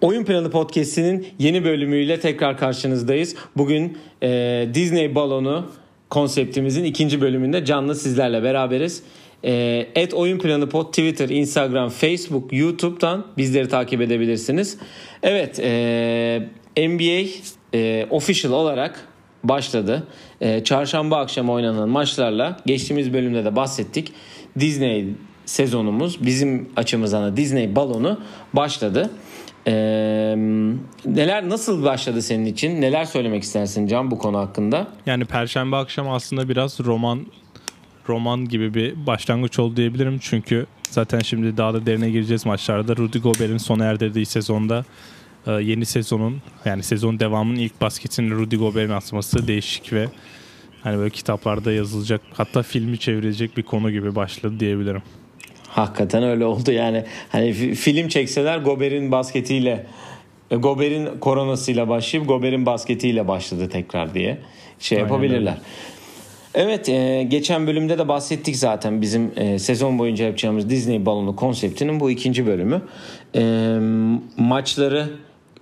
Oyun Planı Podcast'inin yeni bölümüyle tekrar karşınızdayız. Bugün e, Disney balonu konseptimizin ikinci bölümünde canlı sizlerle beraberiz. Et Oyun Planı Pod Twitter, Instagram, Facebook, YouTube'dan bizleri takip edebilirsiniz. Evet, e, NBA e, official olarak başladı. E, çarşamba akşamı oynanan maçlarla geçtiğimiz bölümde de bahsettik. Disney sezonumuz bizim açımızdan da Disney balonu başladı. Ee, neler nasıl başladı senin için? Neler söylemek istersin Can bu konu hakkında? Yani Perşembe akşam aslında biraz roman roman gibi bir başlangıç oldu diyebilirim. Çünkü zaten şimdi daha da derine gireceğiz maçlarda. Rudy Gobert'in sona erdirdiği sezonda yeni sezonun yani sezon devamının ilk basketini Rudy Gobert'in atması değişik ve hani böyle kitaplarda yazılacak hatta filmi çevirecek bir konu gibi başladı diyebilirim. Hakikaten öyle oldu yani. Hani film çekseler Gober'in basketiyle e, Gober'in koronasıyla başlayıp Gober'in basketiyle başladı tekrar diye şey Aynen yapabilirler. Öyle. Evet e, geçen bölümde de bahsettik zaten bizim e, sezon boyunca yapacağımız Disney balonu konseptinin bu ikinci bölümü. E, maçları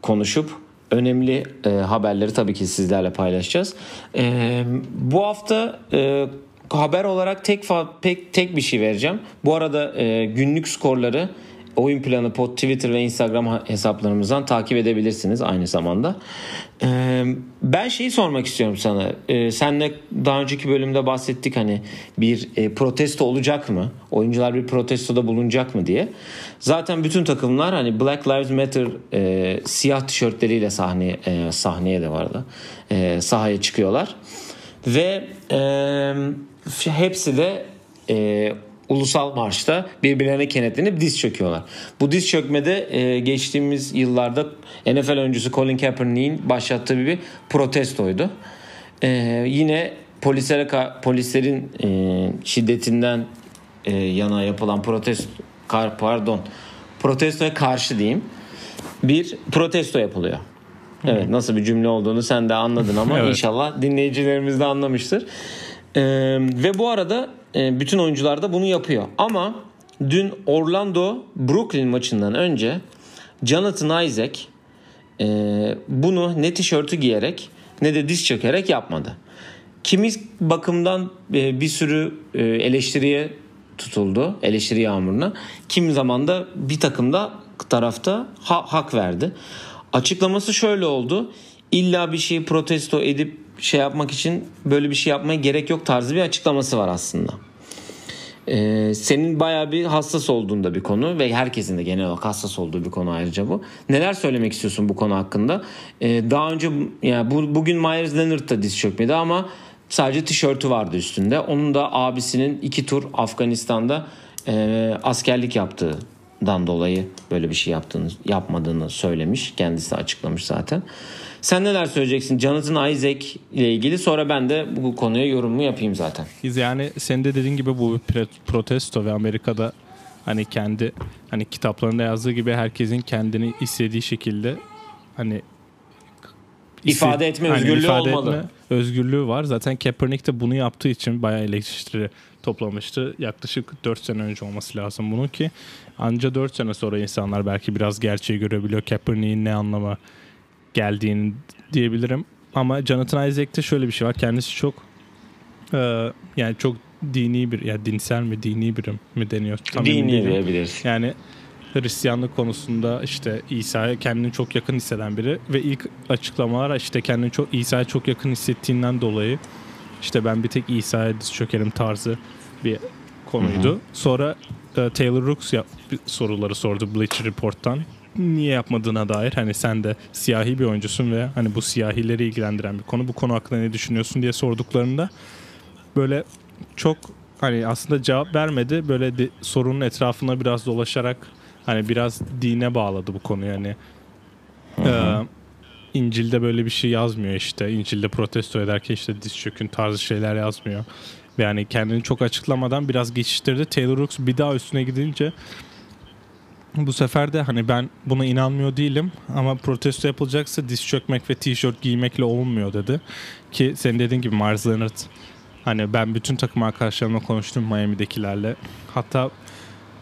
konuşup önemli e, haberleri tabii ki sizlerle paylaşacağız. E, bu hafta e, haber olarak tek pek tek bir şey vereceğim. Bu arada e, günlük skorları Oyun Planı Pod Twitter ve Instagram hesaplarımızdan takip edebilirsiniz aynı zamanda. Ee, ben şeyi sormak istiyorum sana. Ee, senle daha önceki bölümde bahsettik hani bir e, protesto olacak mı? Oyuncular bir protestoda bulunacak mı diye. Zaten bütün takımlar hani Black Lives Matter e, siyah tişörtleriyle sahneye e, sahneye de vardı. E, sahaya çıkıyorlar. Ve e, hepsi de e, ulusal marşta birbirlerine kenetlenip diz çöküyorlar. Bu diz çökmede e, geçtiğimiz yıllarda NFL oyuncusu Colin Kaepernick'in başlattığı bir protestoydu. E, yine polislere polislerin e, şiddetinden e, yana yapılan protesto pardon protestoya karşı diyeyim bir protesto yapılıyor. Evet nasıl bir cümle olduğunu sen de anladın ama evet. inşallah dinleyicilerimiz de anlamıştır. Ee, ve bu arada e, bütün oyuncular da bunu yapıyor. Ama dün Orlando Brooklyn maçından önce Jonathan Isaac e, bunu ne tişörtü giyerek ne de diz çökerek yapmadı. Kimi bakımdan e, bir sürü e, eleştiriye tutuldu. Eleştiri yağmuruna. Kim zaman da bir takımda tarafta ha, hak verdi. Açıklaması şöyle oldu. İlla bir şeyi protesto edip şey yapmak için böyle bir şey yapmaya gerek yok tarzı bir açıklaması var aslında. Ee, senin baya bir hassas olduğunda bir konu ve herkesin de genel olarak hassas olduğu bir konu ayrıca bu. Neler söylemek istiyorsun bu konu hakkında? Ee, daha önce yani bu, bugün Myers Leonard da diz çökmedi ama sadece tişörtü vardı üstünde. Onun da abisinin iki tur Afganistan'da e, askerlik yaptığından dolayı böyle bir şey yaptığını yapmadığını söylemiş. Kendisi açıklamış zaten. Sen neler söyleyeceksin Jonathan Isaac ile ilgili? Sonra ben de bu konuya yorumumu yapayım zaten. Yani senin de dediğin gibi bu bir protesto ve Amerika'da hani kendi hani kitaplarında yazdığı gibi herkesin kendini istediği şekilde hani ifade etme hani özgürlüğü ifade olmalı. Etme özgürlüğü var. Zaten Kaepernick de bunu yaptığı için bayağı eleştiri toplamıştı. Yaklaşık 4 sene önce olması lazım bunun ki anca 4 sene sonra insanlar belki biraz gerçeği görebiliyor. Kaepernick'in ne anlama geldiğini diyebilirim. Ama Jonathan Isaac'te şöyle bir şey var. Kendisi çok e, yani çok dini bir ya yani dinsel mi dini biri mi deniyor? Tam dini diyebiliriz. Yani Hristiyanlık konusunda işte İsa'ya kendini çok yakın hisseden biri ve ilk açıklamalar işte kendini çok İsa'ya çok yakın hissettiğinden dolayı işte ben bir tek İsa'ya diz çökerim tarzı bir konuydu. Hı hı. Sonra e, Taylor Rooks yap, soruları sordu Bleacher Report'tan niye yapmadığına dair hani sen de siyahi bir oyuncusun ve hani bu siyahileri ilgilendiren bir konu. Bu konu hakkında ne düşünüyorsun diye sorduklarında böyle çok hani aslında cevap vermedi. Böyle de, sorunun etrafına biraz dolaşarak hani biraz dine bağladı bu konuyu. Yani ee, İncil'de böyle bir şey yazmıyor işte. İncil'de protesto ederken işte diz çökün tarzı şeyler yazmıyor. Yani kendini çok açıklamadan biraz geçiştirdi. Taylor Rooks bir daha üstüne gidince bu sefer de hani ben buna inanmıyor değilim ama protesto yapılacaksa diz çökmek ve tişört giymekle olmuyor dedi. Ki senin dediğin gibi Mars Leonard hani ben bütün takım arkadaşlarımla konuştum Miami'dekilerle. Hatta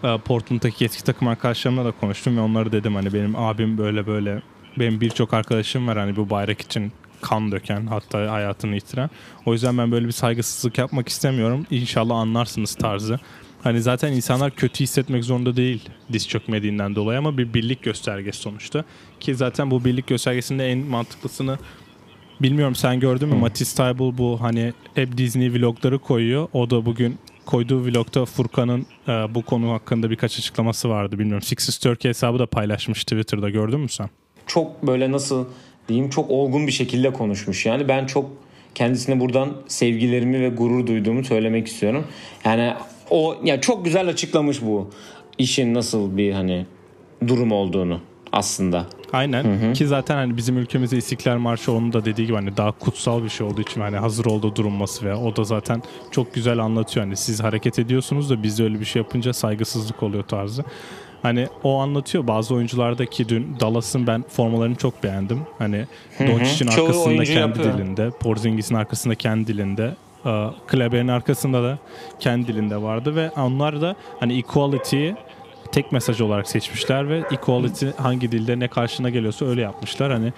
e, Portland'daki eski takım arkadaşlarımla da konuştum ve onları dedim hani benim abim böyle böyle benim birçok arkadaşım var hani bu bayrak için kan döken hatta hayatını yitiren. O yüzden ben böyle bir saygısızlık yapmak istemiyorum. İnşallah anlarsınız tarzı. Hani zaten insanlar kötü hissetmek zorunda değil diz çökmediğinden dolayı ama bir birlik göstergesi sonuçta. Ki zaten bu birlik göstergesinde en mantıklısını bilmiyorum sen gördün mü? Matisse Taibul bu hani hep Disney vlogları koyuyor. O da bugün koyduğu vlogda Furkan'ın e, bu konu hakkında birkaç açıklaması vardı. Bilmiyorum Sixes Turkey hesabı da paylaşmış Twitter'da gördün mü sen? Çok böyle nasıl diyeyim çok olgun bir şekilde konuşmuş. Yani ben çok kendisine buradan sevgilerimi ve gurur duyduğumu söylemek istiyorum. Yani o ya çok güzel açıklamış bu işin nasıl bir hani durum olduğunu aslında. Aynen hı hı. ki zaten hani bizim ülkemizde İstiklal Marşı onun da dediği gibi hani daha kutsal bir şey olduğu için hani hazır olduğu durulması ve o da zaten çok güzel anlatıyor. Hani siz hareket ediyorsunuz da biz de öyle bir şey yapınca saygısızlık oluyor tarzı. Hani o anlatıyor bazı oyunculardaki dün Dallas'ın ben formalarını çok beğendim. Hani Doncic'in arkasında kendi yapıyor. dilinde, Porzingis'in arkasında kendi dilinde, Kleber'in arkasında da kendi dilinde vardı ve onlar da hani equality'yi tek mesaj olarak seçmişler ve equality hangi dilde ne karşına geliyorsa öyle yapmışlar. Hani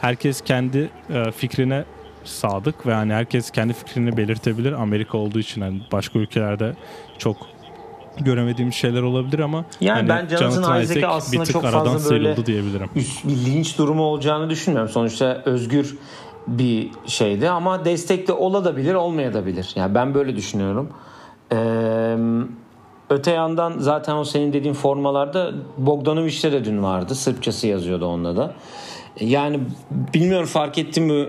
herkes kendi e, fikrine sadık ve hani herkes kendi fikrini belirtebilir. Amerika olduğu için hani başka ülkelerde çok göremediğimiz şeyler olabilir ama yani hani ben Jonathan, Jonathan Isaac'e aslında çok fazla böyle diyebilirim. Üst, bir linç durumu olacağını düşünmüyorum. Sonuçta özgür bir şeydi ama destekli olabilir olmayabilir. Yani ben böyle düşünüyorum. Eee Öte yandan zaten o senin dediğin formalarda Bogdanovic'te de dün vardı. Sırpçası yazıyordu onda da. Yani bilmiyorum fark ettim mi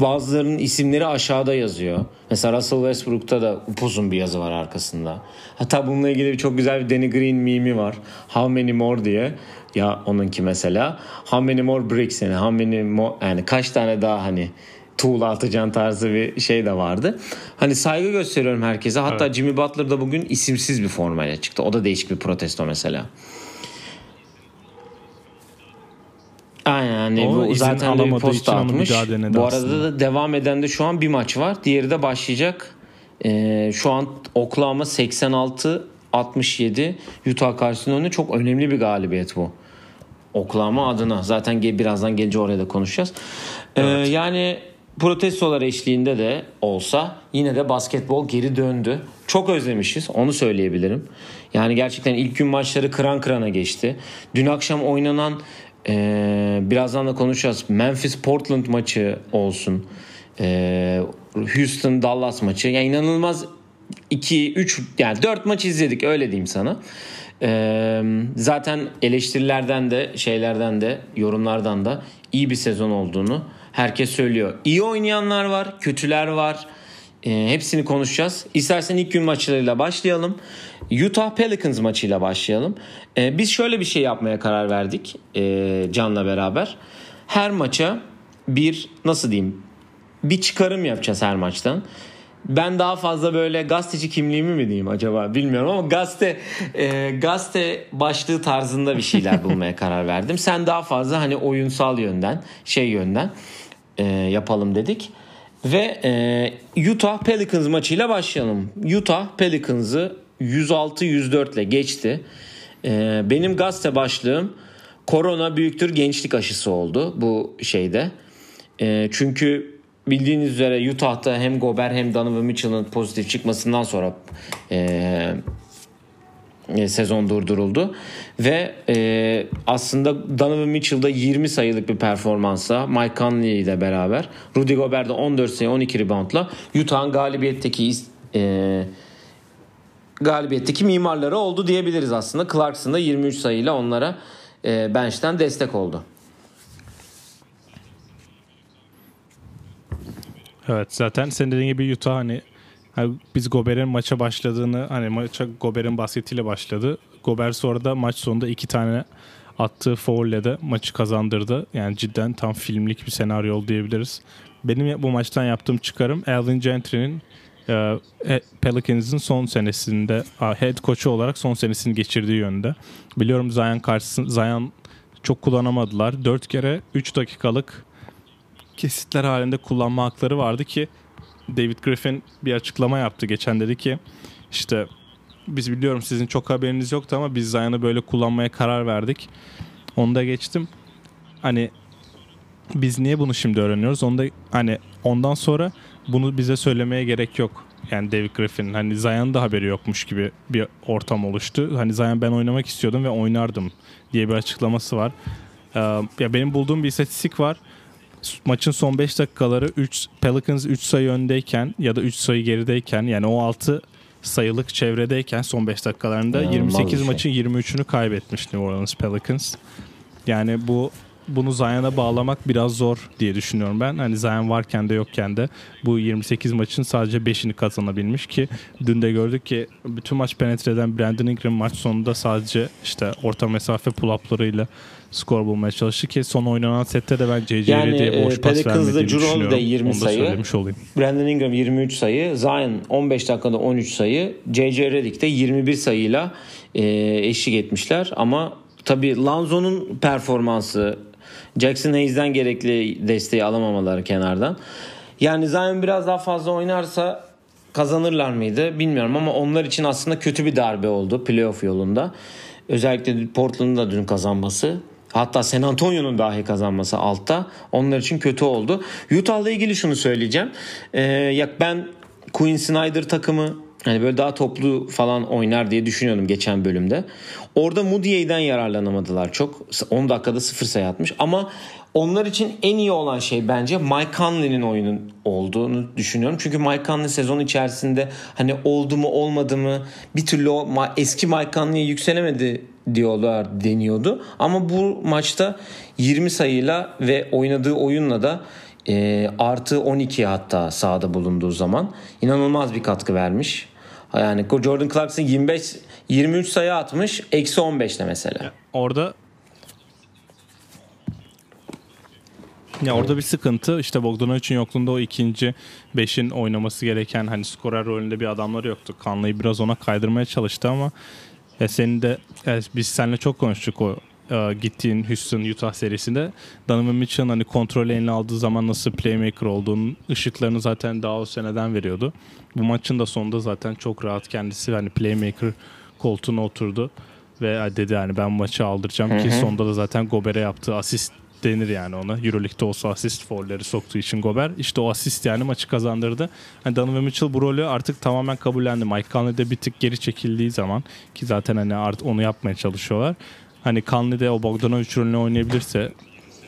bazılarının isimleri aşağıda yazıyor. Mesela Russell Westbrook'ta da upuzun bir yazı var arkasında. Hatta bununla ilgili çok güzel bir Danny Green mimi var. How many more diye. Ya onunki mesela. How many more bricks yani. How many more, yani kaç tane daha hani tuğla atacağın tarzı bir şey de vardı. Hani saygı gösteriyorum herkese. Hatta evet. Jimmy Butler da bugün isimsiz bir formayla çıktı. O da değişik bir protesto mesela. Aynen hani o bu zaten de bir post atmış. Bu arada aslında. da devam eden de şu an bir maç var. Diğeri de başlayacak. Ee, şu an Oklahoma 86 67 Utah karşısında önünde çok önemli bir galibiyet bu. Oklahoma adına. Zaten birazdan gelince oraya da konuşacağız. Ee, evet. yani protestolar eşliğinde de olsa yine de basketbol geri döndü. Çok özlemişiz onu söyleyebilirim. Yani gerçekten ilk gün maçları kıran kırana geçti. Dün akşam oynanan e, birazdan da konuşacağız. Memphis Portland maçı olsun. E, Houston Dallas maçı. Yani inanılmaz 2 3 yani 4 maç izledik öyle diyeyim sana. Ee, zaten eleştirilerden de şeylerden de yorumlardan da iyi bir sezon olduğunu herkes söylüyor. İyi oynayanlar var, kötüler var. E, hepsini konuşacağız. İstersen ilk gün maçlarıyla başlayalım. Utah Pelicans maçıyla başlayalım. E, biz şöyle bir şey yapmaya karar verdik e, Can'la beraber. Her maça bir nasıl diyeyim bir çıkarım yapacağız her maçtan. Ben daha fazla böyle gazeteci kimliğimi mi diyeyim acaba bilmiyorum ama gazete e, gazete başlığı tarzında bir şeyler bulmaya karar verdim. Sen daha fazla hani oyunsal yönden şey yönden e, yapalım dedik. Ve e, Utah Pelicans maçıyla başlayalım. Utah Pelicans'ı 106-104 ile geçti. E, benim gazete başlığım korona büyüktür gençlik aşısı oldu bu şeyde. E, çünkü bildiğiniz üzere Utah'ta hem Gober hem Donovan Mitchell'ın pozitif çıkmasından sonra e, e, sezon durduruldu. Ve e, aslında Donovan Mitchell'da 20 sayılık bir performansla Mike Conley ile beraber Rudy Gobert'de 14 sayı 12 reboundla Utah'ın galibiyetteki e, galibiyetteki mimarları oldu diyebiliriz aslında. Clarkson da 23 sayıyla onlara e, bench'ten destek oldu. Evet zaten senin dediğin gibi Utah hani yani biz Gober'in maça başladığını hani maça Gober'in basketiyle başladı. Gober sonra da maç sonunda iki tane attığı faulle de maçı kazandırdı. Yani cidden tam filmlik bir senaryo diyebiliriz. Benim bu maçtan yaptığım çıkarım Alvin Gentry'nin e, Pelicans'ın son senesinde head coach'u olarak son senesini geçirdiği yönde. Biliyorum Zion karşısında Zion çok kullanamadılar. 4 kere 3 dakikalık kesitler halinde kullanma hakları vardı ki David Griffin bir açıklama yaptı geçen dedi ki işte biz biliyorum sizin çok haberiniz yoktu ama biz Zion'ı böyle kullanmaya karar verdik. Onu da geçtim. Hani biz niye bunu şimdi öğreniyoruz? Onu da hani ondan sonra bunu bize söylemeye gerek yok. Yani David Griffin'in hani Zion'ın da haberi yokmuş gibi bir ortam oluştu. Hani Zion ben oynamak istiyordum ve oynardım diye bir açıklaması var. Ee, ya benim bulduğum bir istatistik var. Maçın son 5 dakikaları 3 Pelicans 3 sayı öndeyken ya da 3 sayı gerideyken yani o 6 sayılık çevredeyken son 5 dakikalarında İnanılmaz 28 bir şey. maçın 23'ünü kaybetmiş New Orleans Pelicans. Yani bu bunu Zion'a bağlamak biraz zor diye düşünüyorum ben. Hani Zion varken de yokken de bu 28 maçın sadece 5'ini kazanabilmiş ki dün de gördük ki bütün maç penetre eden Brandon Ingram maç sonunda sadece işte orta mesafe pull-up'larıyla skor bulmaya çalıştı ki son oynanan sette de ben CC'ye Yani, diye boş e, pas vermediğini düşünüyorum. Holiday 20 Onu da sayı. söylemiş olayım. Brandon Ingram 23 sayı, Zion 15 dakikada 13 sayı, JJ Redick de 21 sayıyla e, eşlik etmişler ama tabii Lanzo'nun performansı Jackson Hayes'den gerekli desteği alamamaları kenardan. Yani Zion biraz daha fazla oynarsa kazanırlar mıydı bilmiyorum ama onlar için aslında kötü bir darbe oldu playoff yolunda. Özellikle Portland'ın da dün kazanması Hatta San Antonio'nun dahi kazanması altta onlar için kötü oldu. Utah'la ilgili şunu söyleyeceğim. Ee, ya ben Quinn Snyder takımı hani böyle daha toplu falan oynar diye düşünüyordum geçen bölümde. Orada Moody'den yararlanamadılar çok. 10 dakikada 0 sayı atmış ama onlar için en iyi olan şey bence Mike Conley'nin oyunun olduğunu düşünüyorum. Çünkü Mike Conley sezon içerisinde hani oldu mu olmadı mı bir türlü o eski Mike Conley'e yükselemedi diyorlar deniyordu. Ama bu maçta 20 sayıyla ve oynadığı oyunla da e, artı 12 hatta sahada bulunduğu zaman inanılmaz bir katkı vermiş. Yani Jordan Clarkson 25 23 sayı atmış. Eksi 15'te mesela. Orada ya orada bir sıkıntı işte Bogdanovic'in yokluğunda o ikinci beşin oynaması gereken hani skorer rolünde bir adamları yoktu. Kanlıyı biraz ona kaydırmaya çalıştı ama ya senin de ya biz seninle çok konuştuk o e, gittiğin Houston Utah serisinde. Donovan Mitchell'ın hani kontrol eline aldığı zaman nasıl playmaker olduğunun ışıklarını zaten daha o seneden veriyordu. Bu maçın da sonunda zaten çok rahat kendisi hani playmaker koltuğuna oturdu ve dedi yani ben maçı aldıracağım ki sonunda da zaten Gober'e yaptığı asist denir yani ona. Euroleague'de olsa asist foulleri soktuğu için Gober. İşte o asist yani maçı kazandırdı. Yani Donovan Mitchell bu rolü artık tamamen kabullendi. Mike Conley de bir tık geri çekildiği zaman ki zaten hani art onu yapmaya çalışıyorlar. Hani Conley de o Bogdanovic rolünü oynayabilirse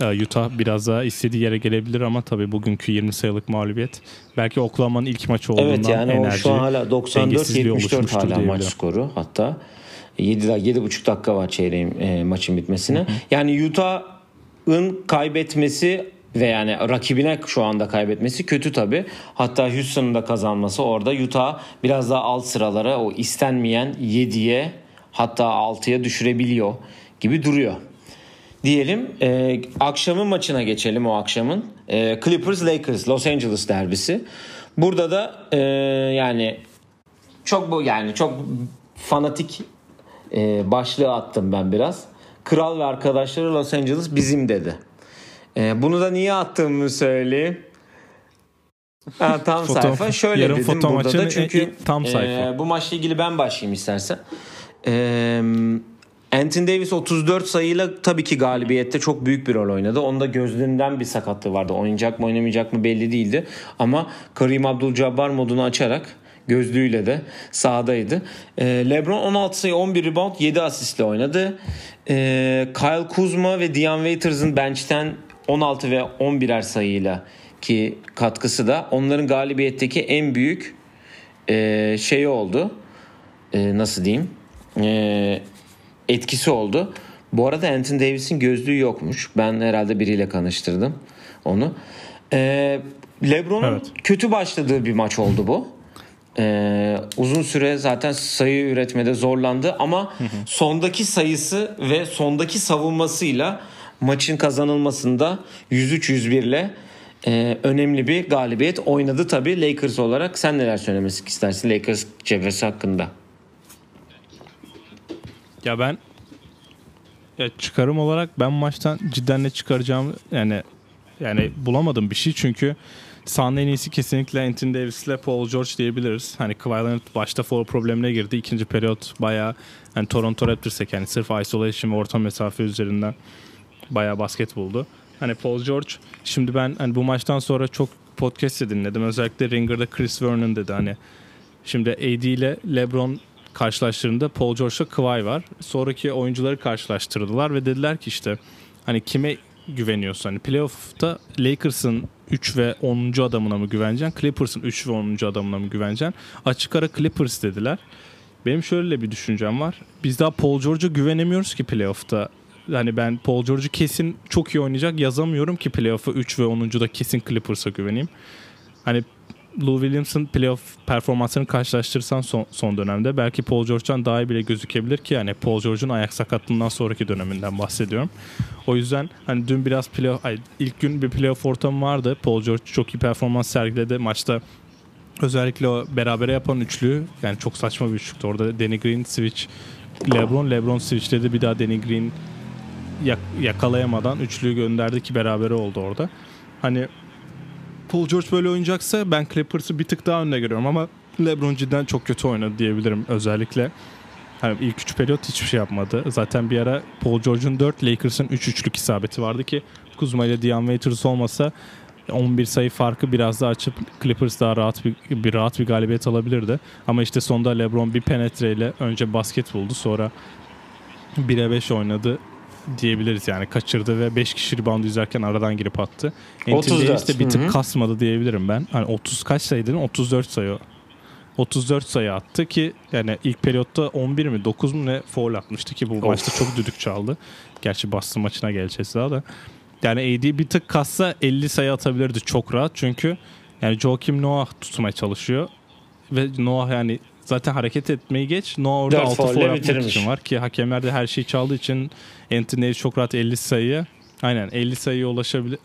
e, Utah biraz daha istediği yere gelebilir ama tabii bugünkü 20 sayılık mağlubiyet belki Oklahoma'nın ilk maçı olduğundan Evet yani enerji şu an hala 94-74 dengesizliği oluşmuştur hala maç skoru hatta. 7 dak 7,5 dakika var çeyreğin e, maçın bitmesine. Yani Utah'ın kaybetmesi ve yani rakibine şu anda kaybetmesi kötü tabi. Hatta Houston'ın da kazanması orada Utah biraz daha alt sıralara o istenmeyen 7'ye hatta 6'ya düşürebiliyor gibi duruyor. Diyelim e, akşamın maçına geçelim o akşamın. E, Clippers Lakers Los Angeles derbisi. Burada da e, yani çok bu yani çok fanatik e, başlığı attım ben biraz. Kral ve arkadaşları Los Angeles bizim dedi. E, bunu da niye attığımı söyleyeyim. Ha, tam Foto- sayfa. Şöyle yarın dedim foto burada da maçının çünkü en- tam sayfa. e, bu maçla ilgili ben başlayayım istersen. E, Anthony Davis 34 sayıyla tabii ki galibiyette çok büyük bir rol oynadı. Onda gözlüğünden bir sakatlığı vardı. Oynayacak mı oynamayacak mı belli değildi. Ama Kareem Abdul-Jabbar modunu açarak gözlüğüyle de sahadaydı. E, LeBron 16 sayı 11 rebound 7 asistle oynadı. E, Kyle Kuzma ve Dion Waiters'ın bench'ten 16 ve 11'er sayıyla ki katkısı da onların galibiyetteki en büyük e, şeyi oldu. E, nasıl diyeyim? E, etkisi oldu. Bu arada Anthony Davis'in gözlüğü yokmuş. Ben herhalde biriyle kanıştırdım onu. E, LeBron'un Evet. kötü başladığı bir maç oldu bu. E, uzun süre zaten sayı üretmede zorlandı ama sondaki sayısı ve sondaki savunmasıyla maçın kazanılmasında 103-101 ile e, önemli bir galibiyet oynadı tabii Lakers olarak. Sen neler söylemek istersin Lakers cephesi hakkında? Ya ben ya çıkarım olarak ben maçtan cidden ne çıkaracağımı yani yani bulamadım bir şey çünkü sahanın en iyisi kesinlikle Anthony Davis ile Paul George diyebiliriz. Hani Kawhi Leonard başta foul problemine girdi. İkinci periyot bayağı yani Toronto Raptors'e yani sırf isolation ve orta mesafe üzerinden bayağı basket buldu. Hani Paul George şimdi ben hani bu maçtan sonra çok podcast dinledim. Özellikle Ringer'da Chris Vernon dedi hani şimdi AD ile LeBron karşılaştığında Paul George'la Kawhi var. Sonraki oyuncuları karşılaştırdılar ve dediler ki işte hani kime güveniyorsun? Hani playoff'ta Lakers'ın 3 ve 10. adamına mı güveneceksin? Clippers'ın 3 ve 10. adamına mı güveneceksin? Açık ara Clippers dediler. Benim şöyle bir düşüncem var. Biz daha Paul George'a güvenemiyoruz ki playoff'ta. Hani ben Paul George'u kesin çok iyi oynayacak yazamıyorum ki playoff'a 3 ve 10'da kesin Clippers'a güveneyim. Hani Lou Williams'ın playoff performansını karşılaştırırsan son, son dönemde belki Paul George'dan daha iyi bile gözükebilir ki yani Paul George'un ayak sakatlığından sonraki döneminden bahsediyorum. O yüzden hani dün biraz playoff ay, ilk gün bir playoff ortamı vardı. Paul George çok iyi performans sergiledi. Maçta özellikle o berabere yapan üçlü yani çok saçma bir üçlüktü. Orada Danny Green switch LeBron LeBron switchledi bir daha Danny Green yak- yakalayamadan üçlüyü gönderdi ki berabere oldu orada. Hani Paul George böyle oynayacaksa ben Clippers'ı bir tık daha önde görüyorum ama LeBron cidden çok kötü oynadı diyebilirim özellikle. Hani ilk 3 periyot hiçbir şey yapmadı. Zaten bir ara Paul George'un 4, Lakers'ın 3 üçlük isabeti vardı ki Kuzma ile Dion Waiters olmasa 11 sayı farkı biraz daha açıp Clippers daha rahat bir, bir rahat bir galibiyet alabilirdi. Ama işte sonda LeBron bir penetreyle önce basket buldu sonra 1'e 5 oynadı diyebiliriz yani kaçırdı ve 5 kişi rebound yüzerken aradan girip attı. Anthony Davis de bir tık Hı-hı. kasmadı diyebilirim ben. Hani 30 kaç sayıdın? 34 sayı 34 sayı attı ki yani ilk periyotta 11 mi 9 mu ne foul atmıştı ki bu Of. maçta çok düdük çaldı. Gerçi Boston maçına geleceğiz daha da. Yani AD bir tık kassa 50 sayı atabilirdi çok rahat çünkü yani Joakim Noah tutmaya çalışıyor ve Noah yani zaten hareket etmeyi geç Noah orada Dört 6 faulle foul yapmak bitirmiş. için var ki hakemler de her şeyi çaldığı için Anthony Davis çok rahat 50 sayıya aynen 50 sayıya ulaşabilir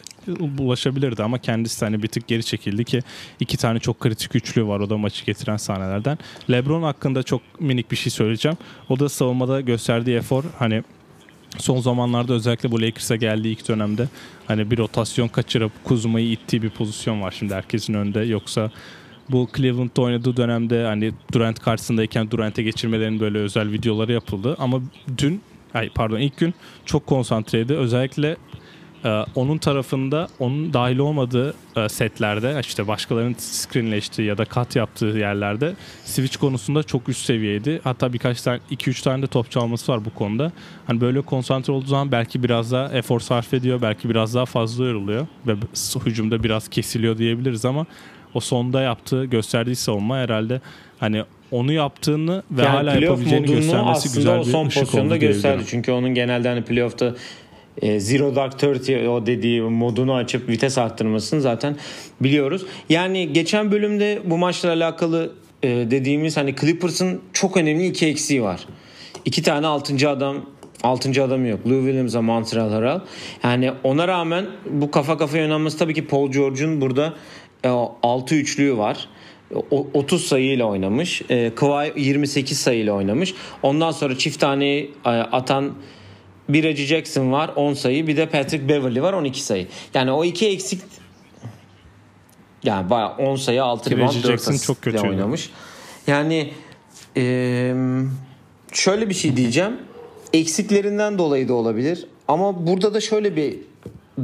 ulaşabilirdi ama kendisi hani bir tık geri çekildi ki iki tane çok kritik üçlü var o da maçı getiren sahnelerden. LeBron hakkında çok minik bir şey söyleyeceğim. O da savunmada gösterdiği efor hani son zamanlarda özellikle bu Lakers'a geldiği ilk dönemde hani bir rotasyon kaçırıp Kuzma'yı ittiği bir pozisyon var şimdi herkesin önünde. Yoksa bu Cleveland'da oynadığı dönemde hani Durant karşısındayken Durant'e geçirmelerin böyle özel videoları yapıldı. Ama dün, ay pardon ilk gün çok konsantreydi. Özellikle e, onun tarafında onun dahil olmadığı e, setlerde işte başkalarının screenleştiği ya da kat yaptığı yerlerde switch konusunda çok üst seviyeydi. Hatta birkaç tane 2-3 tane de top çalması var bu konuda. Hani böyle konsantre olduğu zaman belki biraz daha efor sarf ediyor, belki biraz daha fazla yoruluyor ve hücumda biraz kesiliyor diyebiliriz ama o sonda yaptığı, gösterdiği savunma herhalde hani onu yaptığını ve Yani hala yapabileceğini göstermesi güzel bir son pozisyonda gösterdi. Çünkü onun genelde hani playoff'ta e, Zero Dark Thirty o dediği modunu açıp vites arttırmasını zaten biliyoruz. Yani geçen bölümde bu maçla alakalı e, dediğimiz hani Clippers'ın çok önemli iki eksiği var. İki tane altıncı adam altıncı adamı yok. Lou Williams'a Montreal Harrell. Yani ona rağmen bu kafa kafaya oynanması tabii ki Paul George'un burada 6 üçlüğü var. O- 30 sayıyla oynamış. E, Kawhi 28 sayıyla oynamış. Ondan sonra çift taneyi e, atan bir Reggie Jackson var 10 sayı. Bir de Patrick Beverly var 12 sayı. Yani o iki eksik yani bayağı 10 sayı 6 Ki rebound Reggie 4 Jackson çok kötüydü. oynamış. Yani e, şöyle bir şey diyeceğim. Eksiklerinden dolayı da olabilir. Ama burada da şöyle bir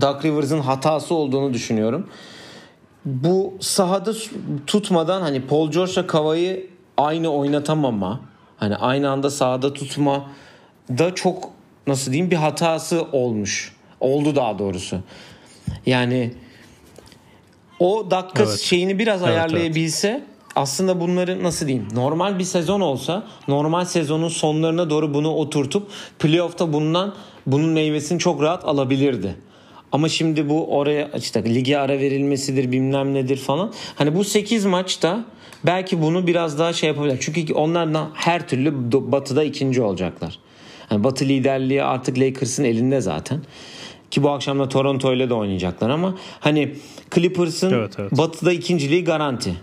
Doug Rivers'ın hatası olduğunu düşünüyorum. Bu sahada tutmadan hani Paul George'la Kava'yı aynı oynatamama hani aynı anda sahada tutma da çok nasıl diyeyim bir hatası olmuş. Oldu daha doğrusu. Yani o dakika Evet. şeyini biraz Evet, ayarlayabilse aslında bunları nasıl diyeyim normal bir sezon olsa normal sezonun sonlarına doğru bunu oturtup playoff'ta bundan bunun meyvesini çok rahat alabilirdi. Ama şimdi bu oraya işte lige ara verilmesidir bilmem nedir falan. Hani bu 8 maçta belki bunu biraz daha şey yapabilir. Çünkü onlardan her türlü batıda ikinci olacaklar. Yani batı liderliği artık Lakers'ın elinde zaten. Ki bu akşam da Toronto ile de oynayacaklar ama hani Clippers'ın Evet, evet. batıda ikinciliği garanti.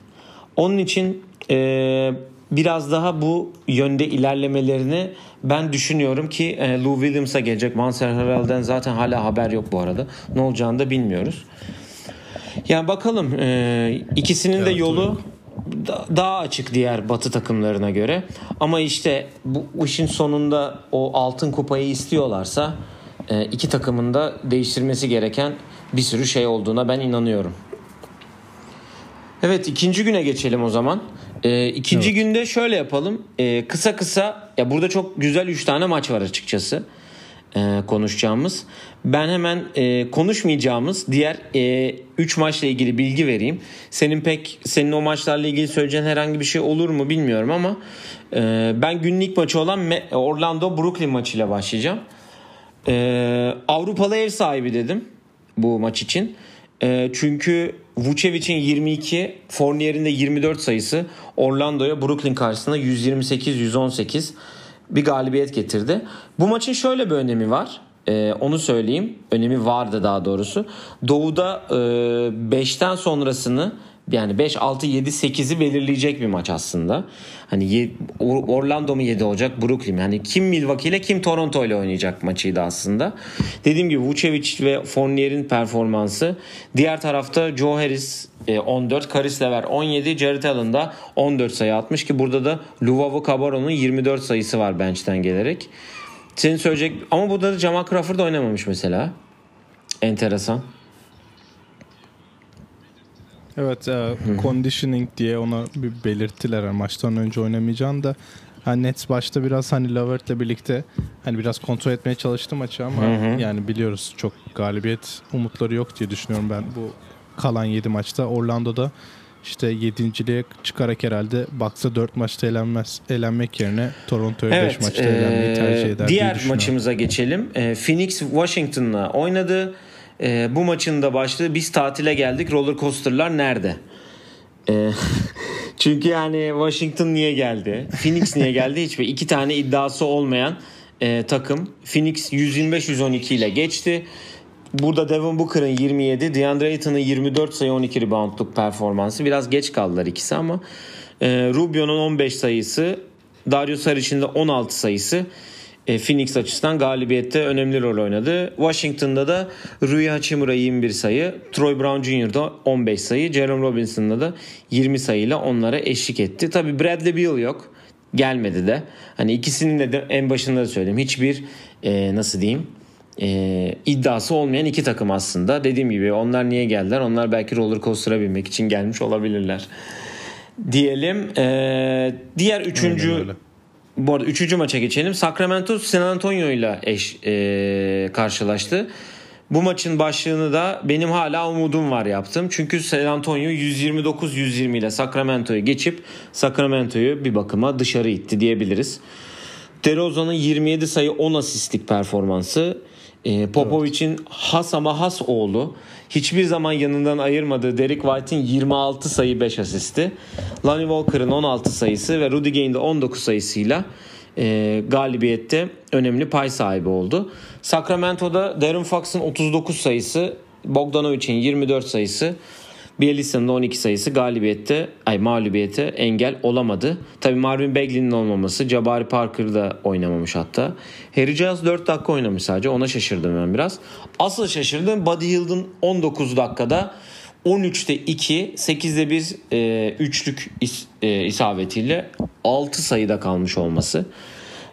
Onun için e, biraz daha bu yönde ilerlemelerini ben düşünüyorum ki e, Lou Williams'a gelecek. Monster Harrell'den zaten hala haber yok bu arada. Ne olacağını da bilmiyoruz. Yani bakalım e, ikisinin evet, de yolu da, daha açık diğer batı takımlarına göre. Ama işte bu işin sonunda o altın kupayı istiyorlarsa e, iki takımın da değiştirmesi gereken bir sürü şey olduğuna ben inanıyorum. Evet ikinci güne geçelim o zaman. Ee, ikinci evet. günde şöyle yapalım. Ee, kısa kısa ya burada çok güzel 3 tane maç var açıkçası. Ee, konuşacağımız. Ben hemen e, konuşmayacağımız diğer 3 e, maçla ilgili bilgi vereyim. Senin pek senin o maçlarla ilgili söyleyeceğin herhangi bir şey olur mu bilmiyorum ama e, ben günlük maçı olan Orlando Brooklyn maçıyla başlayacağım. E, Avrupalı ev sahibi dedim bu maç için. E, çünkü Vucevic'in 22, Fournier'in de 24 sayısı Orlando'ya Brooklyn karşısında 128-118 bir galibiyet getirdi. Bu maçın şöyle bir önemi var. Ee, onu söyleyeyim. Önemi vardı daha doğrusu. Doğu'da e, 5'ten sonrasını yani 5, 6, 7, 8'i belirleyecek bir maç aslında. Hani Orlando mu 7 olacak Brooklyn yani kim Milwaukee ile kim Toronto ile oynayacak maçıydı aslında. Dediğim gibi Vucevic ve Fournier'in performansı. Diğer tarafta Joe Harris 14, Karis Lever 17, Jared Allen da 14 sayı atmış ki burada da Luvavu Cabaro'nun 24 sayısı var bench'ten gelerek. Senin söyleyecek ama burada da Jamal Crawford oynamamış mesela. Enteresan. Evet, e, conditioning diye ona bir belirttiler yani maçtan önce oynamayacağını da. Hani Nets başta biraz hani Lavert'le birlikte hani biraz kontrol etmeye çalıştı maçı ama Hı-hı. yani biliyoruz çok galibiyet umutları yok diye düşünüyorum ben bu kalan 7 maçta. Orlando'da işte yedinciliğe çıkarak herhalde Bucks'a 4 maçta elenmez, elenmek yerine Toronto'ya 5 evet, maçta e, elenmeyi tercih eder Diğer maçımıza geçelim. E, Phoenix Washington'la oynadı. E, bu maçın da başlığı biz tatile geldik roller coaster'lar nerede? E, çünkü yani Washington niye geldi? Phoenix niye geldi? Hiçbir iki tane iddiası olmayan e, takım. Phoenix 125-112 ile geçti. Burada Devin Booker'ın 27, DeAndre Ayton'un 24 sayı 12 reboundluk performansı. Biraz geç kaldılar ikisi ama e, Rubio'nun 15 sayısı, Dario Saric'in de 16 sayısı e, Phoenix açısından galibiyette önemli rol oynadı. Washington'da da Rui Hachimura 21 sayı, Troy Brown Jr. da 15 sayı, Jerome Robinson'da da 20 sayıyla onlara eşlik etti. Tabi Bradley Beal yok. Gelmedi de. Hani ikisinin de en başında da söyledim. Hiçbir e, nasıl diyeyim e, iddiası olmayan iki takım aslında. Dediğim gibi onlar niye geldiler? Onlar belki roller coaster'a binmek için gelmiş olabilirler. Diyelim. E, diğer üçüncü bu arada üçüncü maça geçelim. Sacramento San Antonio ile eş e, karşılaştı. Bu maçın başlığını da benim hala umudum var yaptım. Çünkü San Antonio 129-120 ile Sacramento'yu geçip Sacramento'yu bir bakıma dışarı itti diyebiliriz. DeRozan'ın 27 sayı 10 asistlik performansı. E, Popovic'in evet. has ama has oğlu. Hiçbir zaman yanından ayırmadığı Derek White'in 26 sayı 5 asisti. Lonnie Walker'ın 16 sayısı ve Rudy Gay'in de 19 sayısıyla e, galibiyette önemli pay sahibi oldu. Sacramento'da Darren Fox'ın 39 sayısı, Bogdanovic'in 24 sayısı, Bielisa'nın da 12 sayısı galibiyette, ay mağlubiyete engel olamadı. Tabi Marvin Bagley'nin olmaması, Jabari Parker da oynamamış hatta. Harry Giles 4 dakika oynamış sadece. Ona şaşırdım ben biraz. Asıl şaşırdım Buddy Hield'ın 19 dakikada 13'te 2, 8'de 1 e, üçlük is, e, isabetiyle 6 sayıda kalmış olması.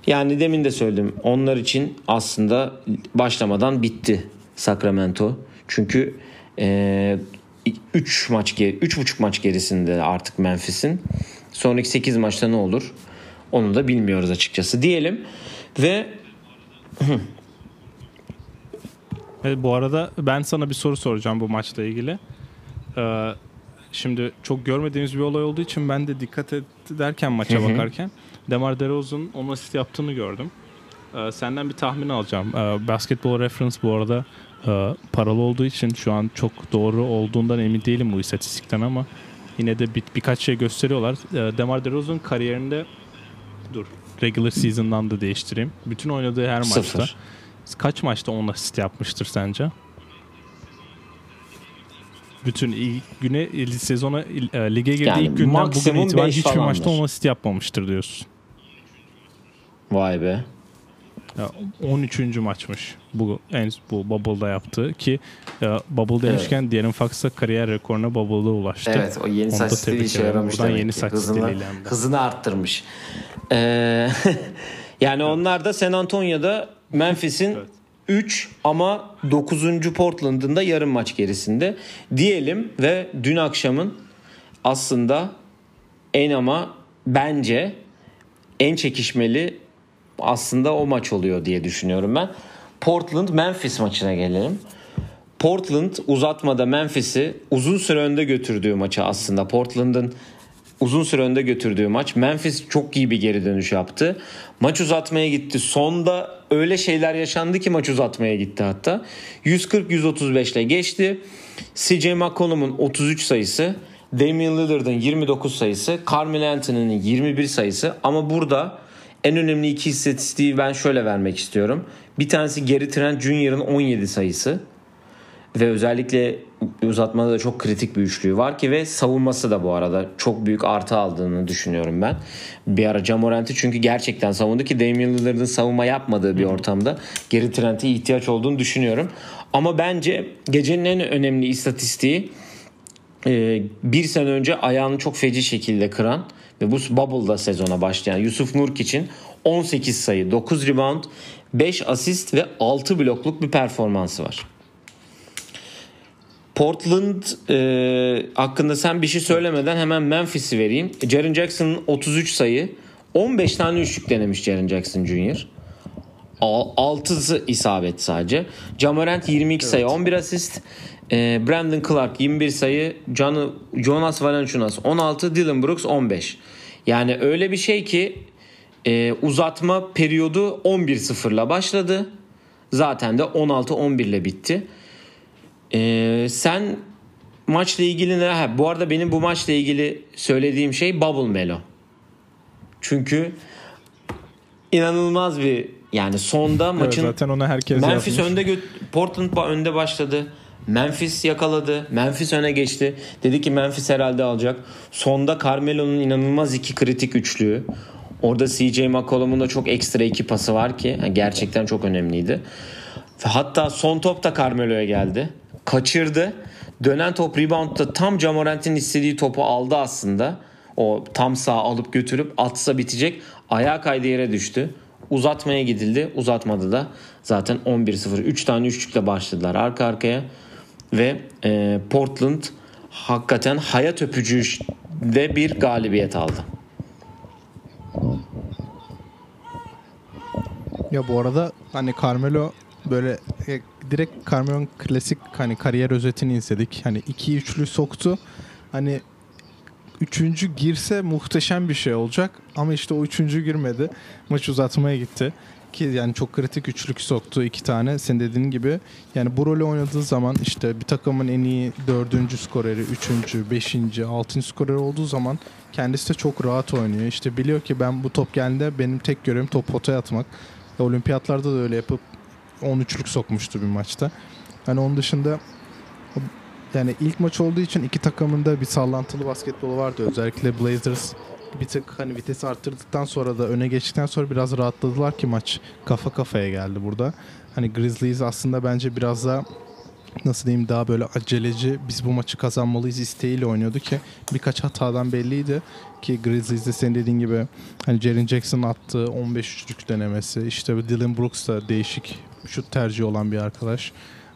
Yani demin de söyledim. Onlar için aslında başlamadan bitti Sacramento. Çünkü e, 3 maç geri, 3,5 maç gerisinde artık Memphis'in. Sonraki 8 maçta ne olur? Onu da bilmiyoruz açıkçası diyelim. Ve Evet, bu arada ben sana bir soru soracağım bu maçla ilgili. Ee, şimdi çok görmediğimiz bir olay olduğu için ben de dikkat ederken maça bakarken Demar DeRozan'ın 10 asist yaptığını gördüm. Ee, senden bir tahmin alacağım. Ee, Basketball Reference bu arada e, paralı olduğu için şu an çok doğru olduğundan emin değilim bu istatistikten ama yine de bir, birkaç şey gösteriyorlar. E, Demar DeRozan kariyerinde dur regular season'dan da değiştireyim. Bütün oynadığı her Sıfır. maçta kaç maçta 10 asist yapmıştır sence? Bütün ilk güne sezona e, lige girdiği yani ilk günden bugün itibaren hiçbir maçta 10 asist yapmamıştır diyorsun. Vay be. Ya 13. maçmış bu en bu Bubble'da yaptığı ki Bubble demişken evet. De'Aaron Fox da kariyer rekoruna Bubble'da ulaştı. Evet o yeni saç stili işe yaramış Buradan yeni saç hızını. Hızını arttırmış. Ee, yani evet. onlar da San Antonio'da Memphis'in evet. 3 ama 9. Portland'ın da yarım maç gerisinde diyelim ve dün akşamın aslında en ama bence en çekişmeli aslında o maç oluyor diye düşünüyorum ben. Portland Memphis maçına gelelim. Portland uzatmada Memphis'i uzun süre önde götürdüğü maçı aslında Portland'ın uzun süre önde götürdüğü maç. Memphis çok iyi bir geri dönüş yaptı. Maç uzatmaya gitti. Sonda öyle şeyler yaşandı ki maç uzatmaya gitti hatta. 140-135 ile geçti. CJ McCollum'un 33 sayısı, Damian Lillard'ın 29 sayısı, Carmelo Anthony'nin 21 sayısı ama burada en önemli iki istatistiği ben şöyle vermek istiyorum. Bir tanesi Gary Trent Jr.'ın 17 sayısı ve özellikle uzatmada da çok kritik bir üçlüğü var ki ve savunması da bu arada çok büyük artı aldığını düşünüyorum ben. Bir ara Camorant'i çünkü gerçekten savundu ki Damian Lillard'ın savunma yapmadığı bir ortamda Gary Trent'e ihtiyaç olduğunu düşünüyorum. Ama bence gecenin en önemli istatistiği e, bir sene önce ayağını çok feci şekilde kıran ve bu Bubble'da sezona başlayan Yusuf Nurk için 18 sayı, 9 rebound, 5 asist ve 6 blokluk bir performansı var. Portland e, hakkında sen bir şey söylemeden hemen Memphis'i vereyim. Jaren Jackson'ın 33 sayı, 15 tane üçlük denemiş Jaren Jackson Jr. 6'sı isabet sadece. Jamorant 22 evet. sayı, 11 asist. E, Brandon Clark 21 sayı, John, Jonas Valanciunas 16, Dylan Brooks 15. Yani öyle bir şey ki e, uzatma periyodu 11-0'la başladı. Zaten de 16-11 ile bitti. E, sen maçla ilgili ne? Ha, bu arada benim bu maçla ilgili söylediğim şey Bubble Melo. Çünkü inanılmaz bir yani sonda maçın evet, zaten ona herkes Memphis yapmış. önde Portland önde başladı. Memphis yakaladı. Memphis öne geçti. Dedi ki Memphis herhalde alacak. Sonda Carmelo'nun inanılmaz iki kritik üçlüğü. Orada CJ McCollum'un da çok ekstra iki pası var ki gerçekten çok önemliydi. Hatta son top da Carmelo'ya geldi. Kaçırdı. Dönen top reboundda tam Jamorant'in istediği topu aldı aslında. O tam sağ alıp götürüp atsa bitecek. Ayağa kaydı yere düştü. Uzatmaya gidildi. Uzatmadı da zaten 11-0. 3 tane üçlükle başladılar arka arkaya ve e, Portland hakikaten hayat öpücüğü de bir galibiyet aldı. Ya bu arada hani Carmelo böyle e, direkt Carmelo'nun klasik hani kariyer özetini izledik. Hani iki üçlü soktu. Hani üçüncü girse muhteşem bir şey olacak. Ama işte o üçüncü girmedi. Maç uzatmaya gitti ki yani çok kritik üçlük soktu iki tane. Sen dediğin gibi yani bu rolü oynadığı zaman işte bir takımın en iyi dördüncü skoreri, üçüncü, beşinci, altıncı skoreri olduğu zaman kendisi de çok rahat oynuyor. İşte biliyor ki ben bu top geldiğinde benim tek görevim top potaya atmak. E, olimpiyatlarda da öyle yapıp 13'lük sokmuştu bir maçta. Hani onun dışında yani ilk maç olduğu için iki takımın da bir sallantılı basketbolu vardı. Özellikle Blazers bir tık hani vitesi arttırdıktan sonra da öne geçtikten sonra biraz rahatladılar ki maç kafa kafaya geldi burada. Hani Grizzlies aslında bence biraz daha nasıl diyeyim daha böyle aceleci biz bu maçı kazanmalıyız isteğiyle oynuyordu ki birkaç hatadan belliydi ki Grizzlies'de senin dediğin gibi hani Jaren Jackson attığı 15 üçlük denemesi işte Dylan Brooks da değişik şut tercihi olan bir arkadaş.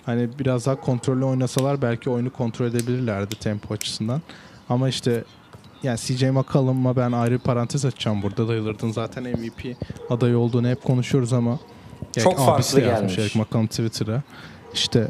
Hani biraz daha kontrollü oynasalar belki oyunu kontrol edebilirlerdi tempo açısından. Ama işte yani CJ McCollum'a ben ayrı parantez açacağım burada. Lillard'ın zaten MVP adayı olduğunu hep konuşuyoruz ama çok farklı gelmiş. Eric McCollum Twitter'a. İşte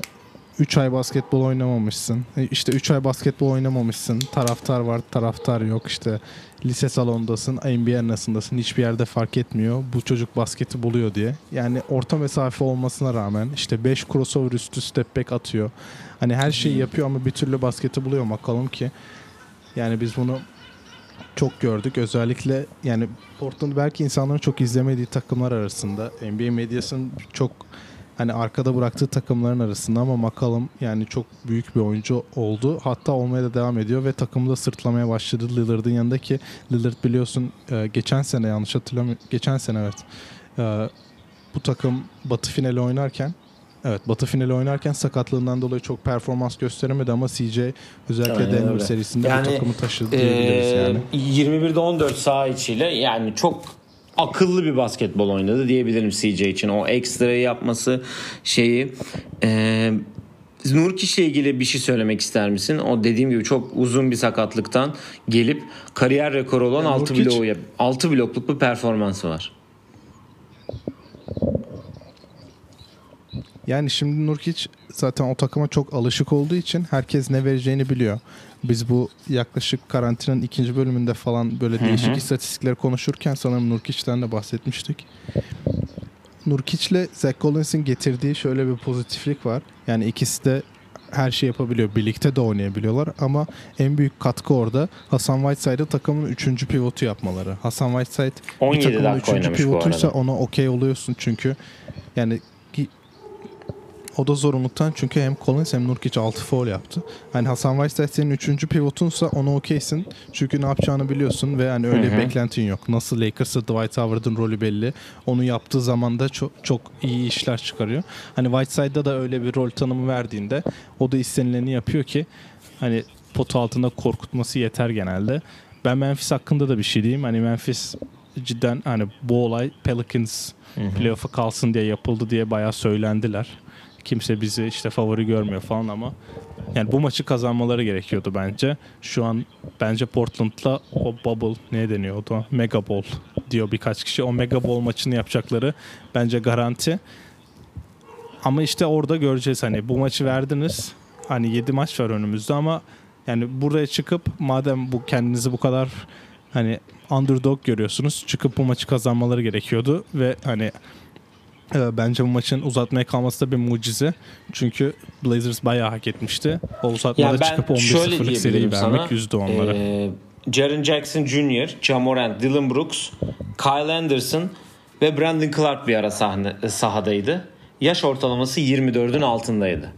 3 ay basketbol oynamamışsın. E, işte 3 ay basketbol oynamamışsın. Taraftar var, taraftar yok. İşte lise salondasın, NBA arasındasın. Hiçbir yerde fark etmiyor. Bu çocuk basketi buluyor diye. Yani orta mesafe olmasına rağmen işte 5 crossover üstü step back atıyor. Hani her şeyi yapıyor ama bir türlü basketi buluyor McCollum ki. Yani biz bunu çok gördük. Özellikle yani Portland belki insanların çok izlemediği takımlar arasında. NBA medyasının çok hani arkada bıraktığı takımların arasında ama McCollum yani çok büyük bir oyuncu oldu. Hatta olmaya da devam ediyor ve takımı da sırtlamaya başladı Lillard'ın yanındaki Lillard biliyorsun e, geçen sene yanlış hatırlamıyorum. Geçen sene evet. E, bu takım Batı finali oynarken Evet Batı finali oynarken sakatlığından dolayı çok performans gösteremedi ama CJ özellikle Aynen Denver öyle. serisinde Yani, bu takımı taşıdı diyebiliriz Ee, yani. 21'de 14 saha içiyle yani çok akıllı bir basketbol oynadı diyebilirim CJ için. O ekstrayı yapması şeyi Nurkic ile ilgili bir şey söylemek ister misin? O dediğim gibi çok uzun bir sakatlıktan gelip kariyer rekoru olan Ya 6 Nurkic- bloğu 6 blokluk bir performansı var. Yani şimdi Nurkic zaten o takıma çok alışık olduğu için herkes ne vereceğini biliyor. Biz bu yaklaşık karantinanın ikinci bölümünde falan böyle değişik istatistikleri konuşurken sanırım Nurkic'ten de bahsetmiştik. Nurkic'le Zach Collins'in getirdiği şöyle bir pozitiflik var. Yani ikisi de her şey yapabiliyor. Birlikte de oynayabiliyorlar ama en büyük katkı orada Hasan Whiteside'ı takımın üçüncü pivotu yapmaları. Hasan Whiteside bir 17 takımın dakika üçüncü oynamış bu pivotuysa arada. ona okey oluyorsun çünkü yani o da zorunluluktan çünkü hem Collins hem Nurkic 6 foul yaptı. Hani Hasan Whiteside senin üçüncü pivotunsa ona okeysin. Çünkü ne yapacağını biliyorsun ve hani öyle Hı hı. bir beklentin yok. Nasıl Lakers'ta Dwight Howard'ın rolü belli. Onu yaptığı zaman da çok çok iyi işler çıkarıyor. Hani Whiteside'da da öyle bir rol tanımı verdiğinde o da istenileni yapıyor ki hani potu altında korkutması yeter genelde. Ben Memphis hakkında da bir şey diyeyim. Hani Memphis cidden hani bu olay Pelicans playoff'a kalsın diye yapıldı diye bayağı söylendiler. Kimse bizi işte favori görmüyor falan ama yani bu maçı kazanmaları gerekiyordu bence. Şu an bence Portland'la o bubble ne deniyordu? Mega Bowl diyor birkaç kişi. O Mega Bowl maçını yapacakları bence garanti. Ama işte orada göreceğiz hani bu maçı verdiniz. Hani 7 maç var önümüzde ama yani buraya çıkıp madem bu kendinizi bu kadar hani underdog görüyorsunuz çıkıp bu maçı kazanmaları gerekiyordu ve hani bence bu maçın uzatmaya kalması da bir mucize. Çünkü Blazers bayağı hak etmişti. O uzatmada Yani çıkıp şöyle 11-0'lık seriyi vermek yüzdü onlara. Ee, Jaren Jackson Jr., Ja Morant, Dylan Brooks, Kyle Anderson ve Brandon Clark bir ara sahne, sahadaydı. Yaş ortalaması 24'ün altındaydı.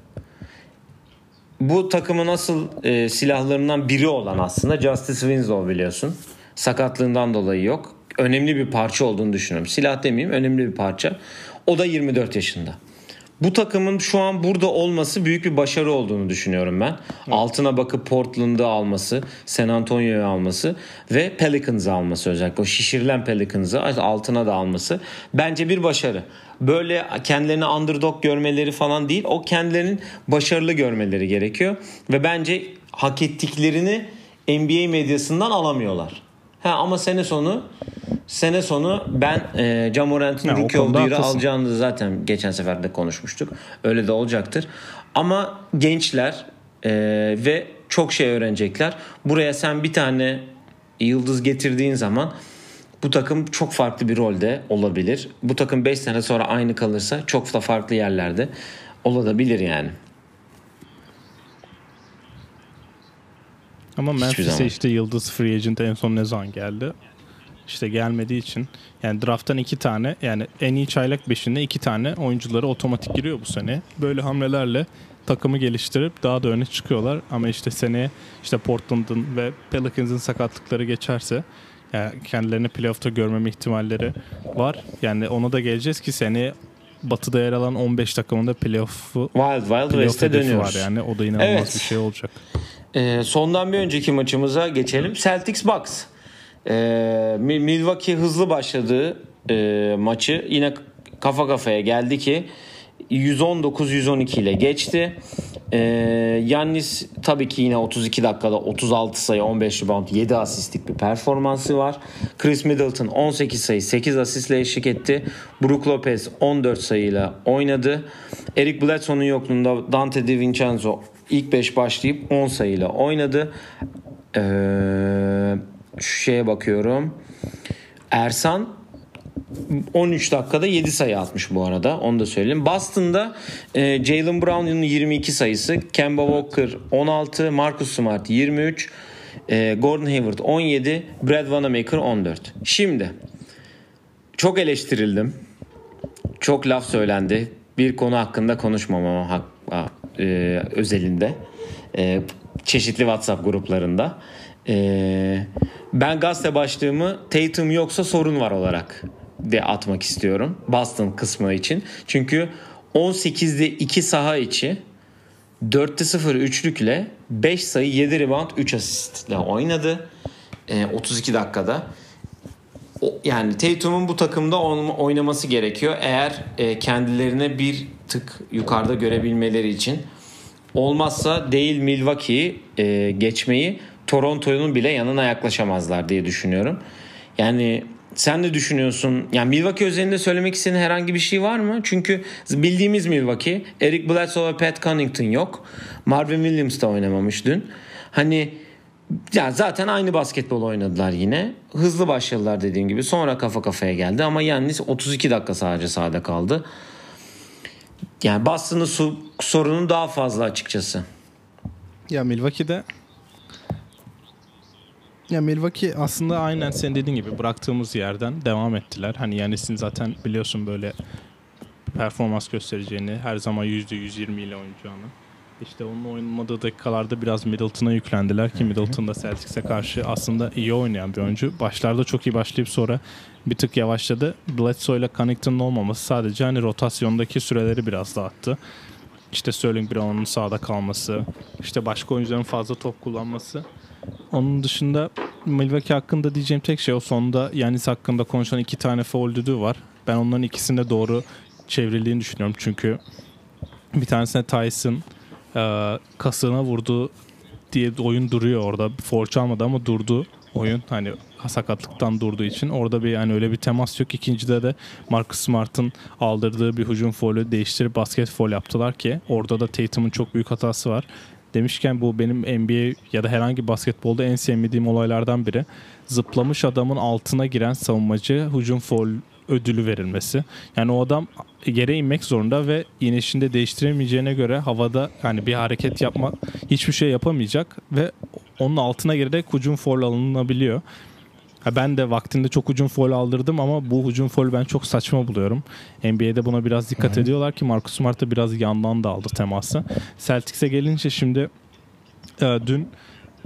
Bu takımın asıl e, silahlarından biri olan aslında Justice Winslow biliyorsun. Sakatlığından dolayı yok. Önemli bir parça olduğunu düşünüyorum. Silah demeyeyim önemli bir parça. O da 24 yaşında. Bu takımın şu an burada olması büyük bir başarı olduğunu düşünüyorum ben. Altına bakıp Portland'ı alması, San Antonio'yu alması ve Pelicans'ı alması özellikle. O şişirilen Pelicans'ı altına da alması bence bir başarı. Böyle kendilerini underdog görmeleri falan değil. O kendilerinin başarılı görmeleri gerekiyor. Ve bence hak ettiklerini NBA medyasından alamıyorlar. Ha, ama sene sonu sene sonu ben e, Jamorant'ın Ya, o Rookie of the Year'ı alacağını zaten geçen sefer de konuşmuştuk. Öyle de olacaktır. Ama gençler e, ve çok şey öğrenecekler. Buraya sen bir tane yıldız getirdiğin zaman bu takım çok farklı bir rolde olabilir. Bu takım 5 sene sonra aynı kalırsa çok da farklı yerlerde olabilir yani. Ama Memphis'e işte Yıldız Free Agent en son ne zaman geldi? İşte gelmediği için yani drafttan iki tane yani en iyi çaylak beşinde iki tane oyuncuları otomatik giriyor bu sene. Böyle hamlelerle takımı geliştirip daha da öne çıkıyorlar. Ama işte seneye işte Portland'ın ve Pelicans'ın sakatlıkları geçerse yani kendilerini playoff'ta görmeme ihtimalleri var. Yani ona da geleceğiz ki seneye Batı'da yer alan 15 takımında playoff'u Wild Wild playoff West'e dönüyoruz. var yani. O da inanılmaz Evet. bir şey olacak. Ee, sondan bir önceki maçımıza geçelim. Celtics Bucks. Mi- Milwaukee hızlı başladığı e, maçı yine kafa kafaya geldi ki 119-112 ile geçti. Ee, Yannis tabii ki yine 32 dakikada 36 sayı 15 rebound 7 asistlik bir performansı var. Chris Middleton 18 sayı 8 asistle eşlik etti. Brook Lopez 14 sayıyla oynadı. Eric Bledsoe'nun yokluğunda Dante DiVincenzo ilk 5 başlayıp 10 sayıyla oynadı. Ee, şu şeye bakıyorum. Ersan 13 dakikada 7 sayı atmış bu arada. Onu da söyleyeyim. Boston'da e, Jalen Brown'un 22 sayısı, Kemba Walker 16, Marcus Smart 23, e, Gordon Hayward 17, Brad Wanamaker 14. Şimdi çok eleştirildim. Çok laf söylendi. Bir konu hakkında konuşmamama hak, e, özelinde. E, çeşitli WhatsApp gruplarında. E, ben gazete başlığımı Tatum yoksa sorun var olarak de atmak istiyorum. Boston kısmı için. Çünkü 18'de 2 saha içi 4'te 0 üçlükle 5 sayı 7 rebound 3 asistle oynadı. E, 32 dakikada. Yani Tatum'un bu takımda oynaması gerekiyor. Eğer e, kendilerine bir tık yukarıda görebilmeleri için. Olmazsa değil Milwaukee'yi e, geçmeyi Toronto'nun bile yanına yaklaşamazlar diye düşünüyorum. Yani sen ne düşünüyorsun? Yani Milwaukee özelinde söylemek istediğin herhangi bir şey var mı? Çünkü bildiğimiz Milwaukee, Eric Bledsoe ve Pat Connaughton yok. Marvin Williams da oynamamış dün. Hani ya zaten aynı basketbol oynadılar yine. Hızlı başladılar dediğim gibi. Sonra kafa kafaya geldi ama Yannis 32 dakika sadece sahada kaldı. Yani Boston'ın su, sorunu daha fazla açıkçası. Ya Milwaukee'de ya Milwaukee aslında aynen sen dediğin gibi bıraktığımız yerden devam ettiler. Hani Yanis'in zaten biliyorsun böyle performans göstereceğini, her zaman %120 ile oynayacağını. İşte onun oynamadığı dakikalarda biraz Middleton'a yüklendiler ki Middleton da Celtics'e karşı aslında iyi oynayan bir oyuncu. Başlarda çok iyi başlayıp sonra bir tık yavaşladı. Bledsoe ile Connington'un olmaması sadece hani rotasyondaki süreleri biraz dağıttı. İşte Sterling Brown'un sağda kalması, işte başka oyuncuların fazla top kullanması. Onun dışında Milwaukee hakkında diyeceğim tek şey o sonunda Yanis hakkında konuşan iki tane foul düdüğü var. Ben onların ikisinde doğru çevrildiğini düşünüyorum çünkü bir tanesine Tyson e, kasığına vurdu diye oyun duruyor orada. Foul çalmadı ama durdu oyun. Hani sakatlıktan durduğu için. Orada bir yani öyle bir temas yok. İkincide de Marcus Smart'ın aldırdığı bir hücum faulü değiştirip basket foul yaptılar ki orada da Tatum'un çok büyük hatası var. Demişken bu benim NBA ya da herhangi basketbolda en sevmediğim olaylardan biri. Zıplamış adamın altına giren savunmacı hücum foul ödülü verilmesi. Yani o adam yere inmek zorunda ve inişinde değiştiremeyeceğine göre havada yani bir hareket yapma hiçbir şey yapamayacak ve onun altına girerek hücum foul alınabiliyor. Ha ben de vaktinde çok hücum foul aldırdım ama bu hücum foul ben çok saçma buluyorum. NBA'de buna biraz dikkat Hı-hı. ediyorlar ki Marcus Smart da biraz yandan da aldı teması. Celtics'e gelince şimdi e, dün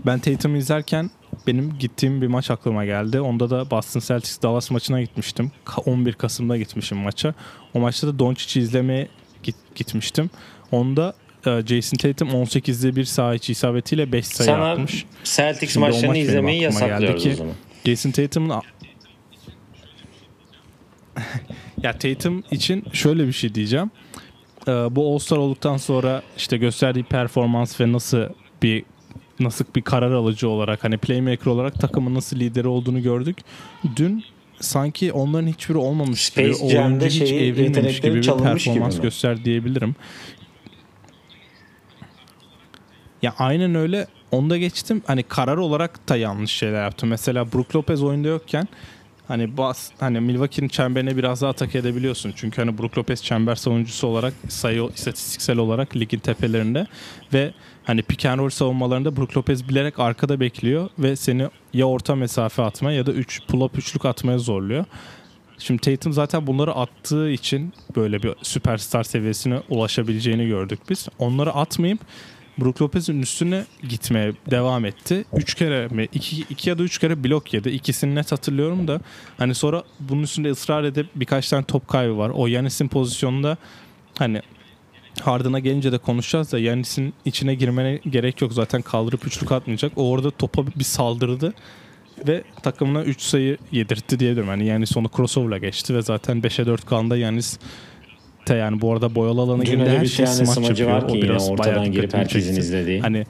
ben Tatum'u izlerken benim gittiğim bir maç aklıma geldi. Onda da Boston Celtics Dallas maçına gitmiştim. 11 Kasım'da gitmişim maça. O maçta da Doncic'i izlemeye git, gitmiştim. Onda e, Jason Tatum 18'de bir saha içi isabetiyle 5 sayı Sana atmış. Celtics Şimdi maçlarını maç izlemeyi yasaklıyoruz ki, o zaman. Jason Tatum'un ya Tatum için şöyle bir şey diyeceğim. Ee, bu All-Star olduktan sonra işte gösterdiği performans ve nasıl bir nasıl bir karar alıcı olarak hani playmaker olarak takımın nasıl lideri olduğunu gördük. Dün sanki onların hiçbiri olmamış Space gibi, oyuncu hiç evrilmemiş gibi bir performans gibi göster diyebilirim. Ya aynen öyle. Onda geçtim. Hani karar olarak da yanlış şeyler yaptım. Mesela Brook Lopez oyunda yokken hani bas hani Milwaukee'nin çemberine biraz daha atak edebiliyorsun. Çünkü hani Brook Lopez çember savunucusu olarak sayı istatistiksel olarak ligin tepelerinde ve hani pick and roll savunmalarında Brook Lopez bilerek arkada bekliyor ve seni ya orta mesafe atmaya ya da 3 pull-up üçlük atmaya zorluyor. Şimdi Tatum zaten bunları attığı için böyle bir süperstar seviyesine ulaşabileceğini gördük biz. Onları atmayıp Brook Lopez'in üstüne gitmeye devam etti. Üç kere mi? iki, iki ya da üç kere blok yedi. İkisini net hatırlıyorum da hani sonra bunun üstünde ısrar edip birkaç tane top kaybı var. O Yanis'in pozisyonunda hani Harden'a gelince de konuşacağız da Yanis'in içine girmene gerek yok. Zaten kaldırıp üçlük atmayacak. O orada topa bir saldırdı ve takımına 3 sayı yedirtti diyebilirim. Yani Yanis onu crossover'la geçti ve zaten 5'e 4 kalında Yanis te yani bu arada boyalı alana girdiğinde her şey smaç yapıyor. Var ki o biraz ortadan girip herkesin izlediği. Hani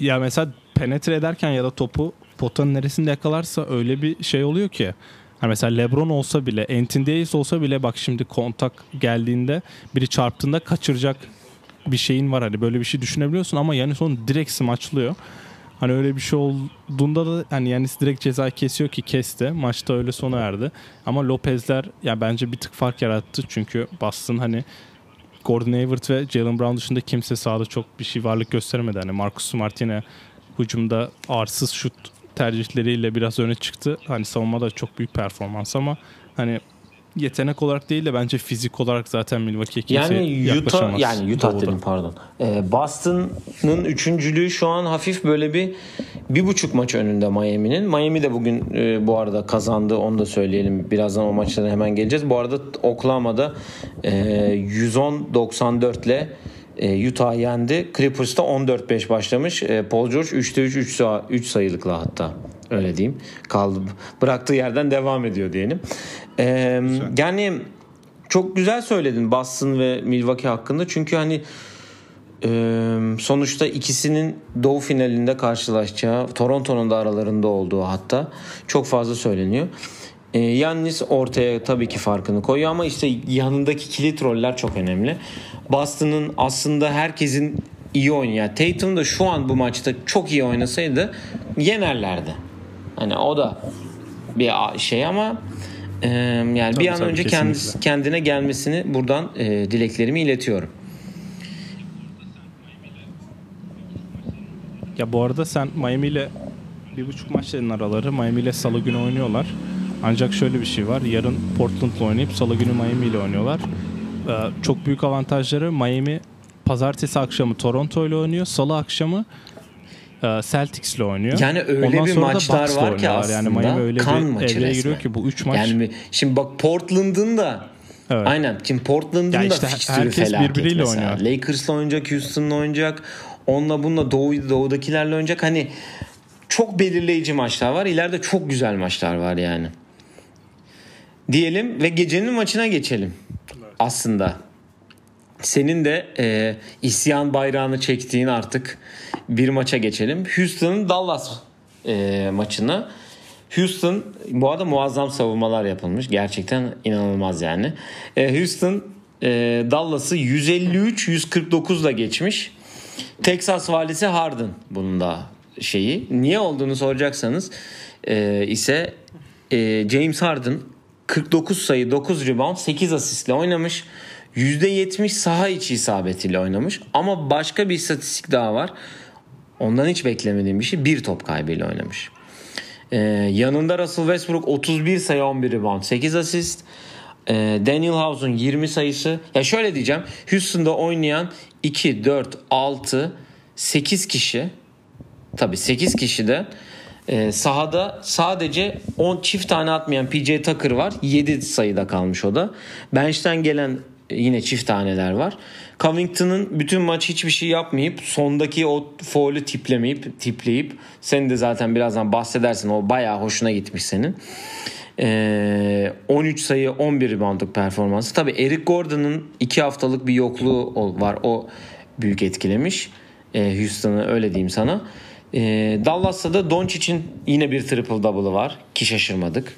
ya mesela penetre ederken ya da topu potanın neresinde yakalarsa öyle bir şey oluyor ki. Hani mesela LeBron olsa bile, Anthony Davis olsa bile bak şimdi kontak geldiğinde biri çarptığında kaçıracak bir şeyin var hani böyle bir şey düşünebiliyorsun ama yani son direkt smaçlıyor. Hani öyle bir şey olduğunda da hani Yanis direkt ceza kesiyor ki kesti. Maçta öyle sona erdi. Ama Lopez'ler ya yani bence bir tık fark yarattı. Çünkü Boston hani Gordon Hayward ve Jalen Brown dışında kimse sahada çok bir şey varlık gösteremedi. Hani Marcus Smart yine hücumda arsız şut tercihleriyle biraz öne çıktı. Hani savunmada çok büyük performans ama hani yetenek olarak değil de bence fizik olarak zaten Milwaukee'ye kimse Yani Utah yani Utah Doğu'da. dedim pardon. Ee, Boston'ın üçüncülüğü şu an hafif böyle bir bir buçuk maç önünde Miami'nin. Miami de bugün e, bu arada kazandı onu da söyleyelim. Birazdan o maçlara hemen geleceğiz. Bu arada Oklahoma'da e, 110-94 ile e, Utah yendi. Clippers'ta 14-5 başlamış. E, Paul George 3'te 3 3, 3 sayılıkla hatta. Öyle diyeyim. Kaldı bıraktığı yerden devam ediyor diyelim. E, yani çok güzel söyledin Boston ve Milwaukee hakkında. Çünkü hani e, sonuçta ikisinin doğu finalinde karşılaşacağı, Toronto'nun da aralarında olduğu hatta çok fazla söyleniyor. E, Yannis ortaya tabii ki farkını koyuyor ama işte yanındaki kilit roller çok önemli. Boston'ın aslında herkesin iyi oynuyor. Tatum da şu an bu maçta çok iyi oynasaydı yenerlerdi. Hani o da bir şey ama e, yani Tabii, bir an tabii, önce kesinlikle. kendisi, kendine gelmesini buradan e, dileklerimi iletiyorum. Ya bu arada sen Miami ile bir buçuk maç dedin araları. Miami ile salı günü oynuyorlar. Ancak şöyle bir şey var. Yarın Portland'la oynayıp salı günü Miami ile oynuyorlar. Ee, çok büyük avantajları Miami pazartesi akşamı Toronto ile oynuyor. Salı akşamı e, Celtics ile oynuyor. Yani öyle Ondan bir da maçlar var ki aslında Yani Miami öyle kan bir maçı evreye resmen. giriyor ki bu üç maç Yani şimdi bak Portland'ın da Evet. aynen şimdi Portland'ın Ya da işte fikstürü herkes felaket birbiriyle mesela. oynuyor. Lakers'la oynayacak, Houston'la oynayacak. Onunla bununla Doğu, Doğu'dakilerle oynayacak. Hani çok belirleyici maçlar var. İleride çok güzel maçlar var yani. Diyelim ve gecenin maçına geçelim. Aslında. Senin de e, isyan bayrağını çektiğin artık bir maça geçelim. Houston'ın Dallas e, maçına. Houston bu arada muazzam savunmalar yapılmış. Gerçekten inanılmaz yani. E, Houston e, Dallas'ı 153-149 ile geçmiş. Texas valisi Harden bunun da şeyi. Niye olduğunu soracaksanız e, ise e, James Harden 49 sayı 9 rebound 8 asistle oynamış. %70 saha içi isabetiyle oynamış. Ama başka bir istatistik daha var. Ondan hiç beklemediğim bir şey. Bir top kaybıyla oynamış. Ee, yanında Russell Westbrook 31 sayı 11 rebound 8 asist. Ee, Daniel House'un 20 sayısı. Ya şöyle diyeceğim. Houston'da oynayan 2, 4, 6, 8 kişi tabii 8 kişide e, sahada sadece 10 çift tane atmayan PJ Tucker var. 7 sayıda kalmış o da. Bench'ten gelen yine çift taneler var. Covington'ın bütün maç hiçbir şey yapmayıp sondaki o foul'ü tiplemeyip tipleyip sen de zaten birazdan bahsedersin o bayağı hoşuna gitmiş senin. Ee, 13 sayı 11 reboundluk performansı. Tabii Eric Gordon'ın 2 haftalık bir yokluğu var. O büyük etkilemiş. Ee, Houston'ı öyle diyeyim sana. Ee, Dallas'ta da Doncic'in yine bir triple double'ı var ki şaşırmadık.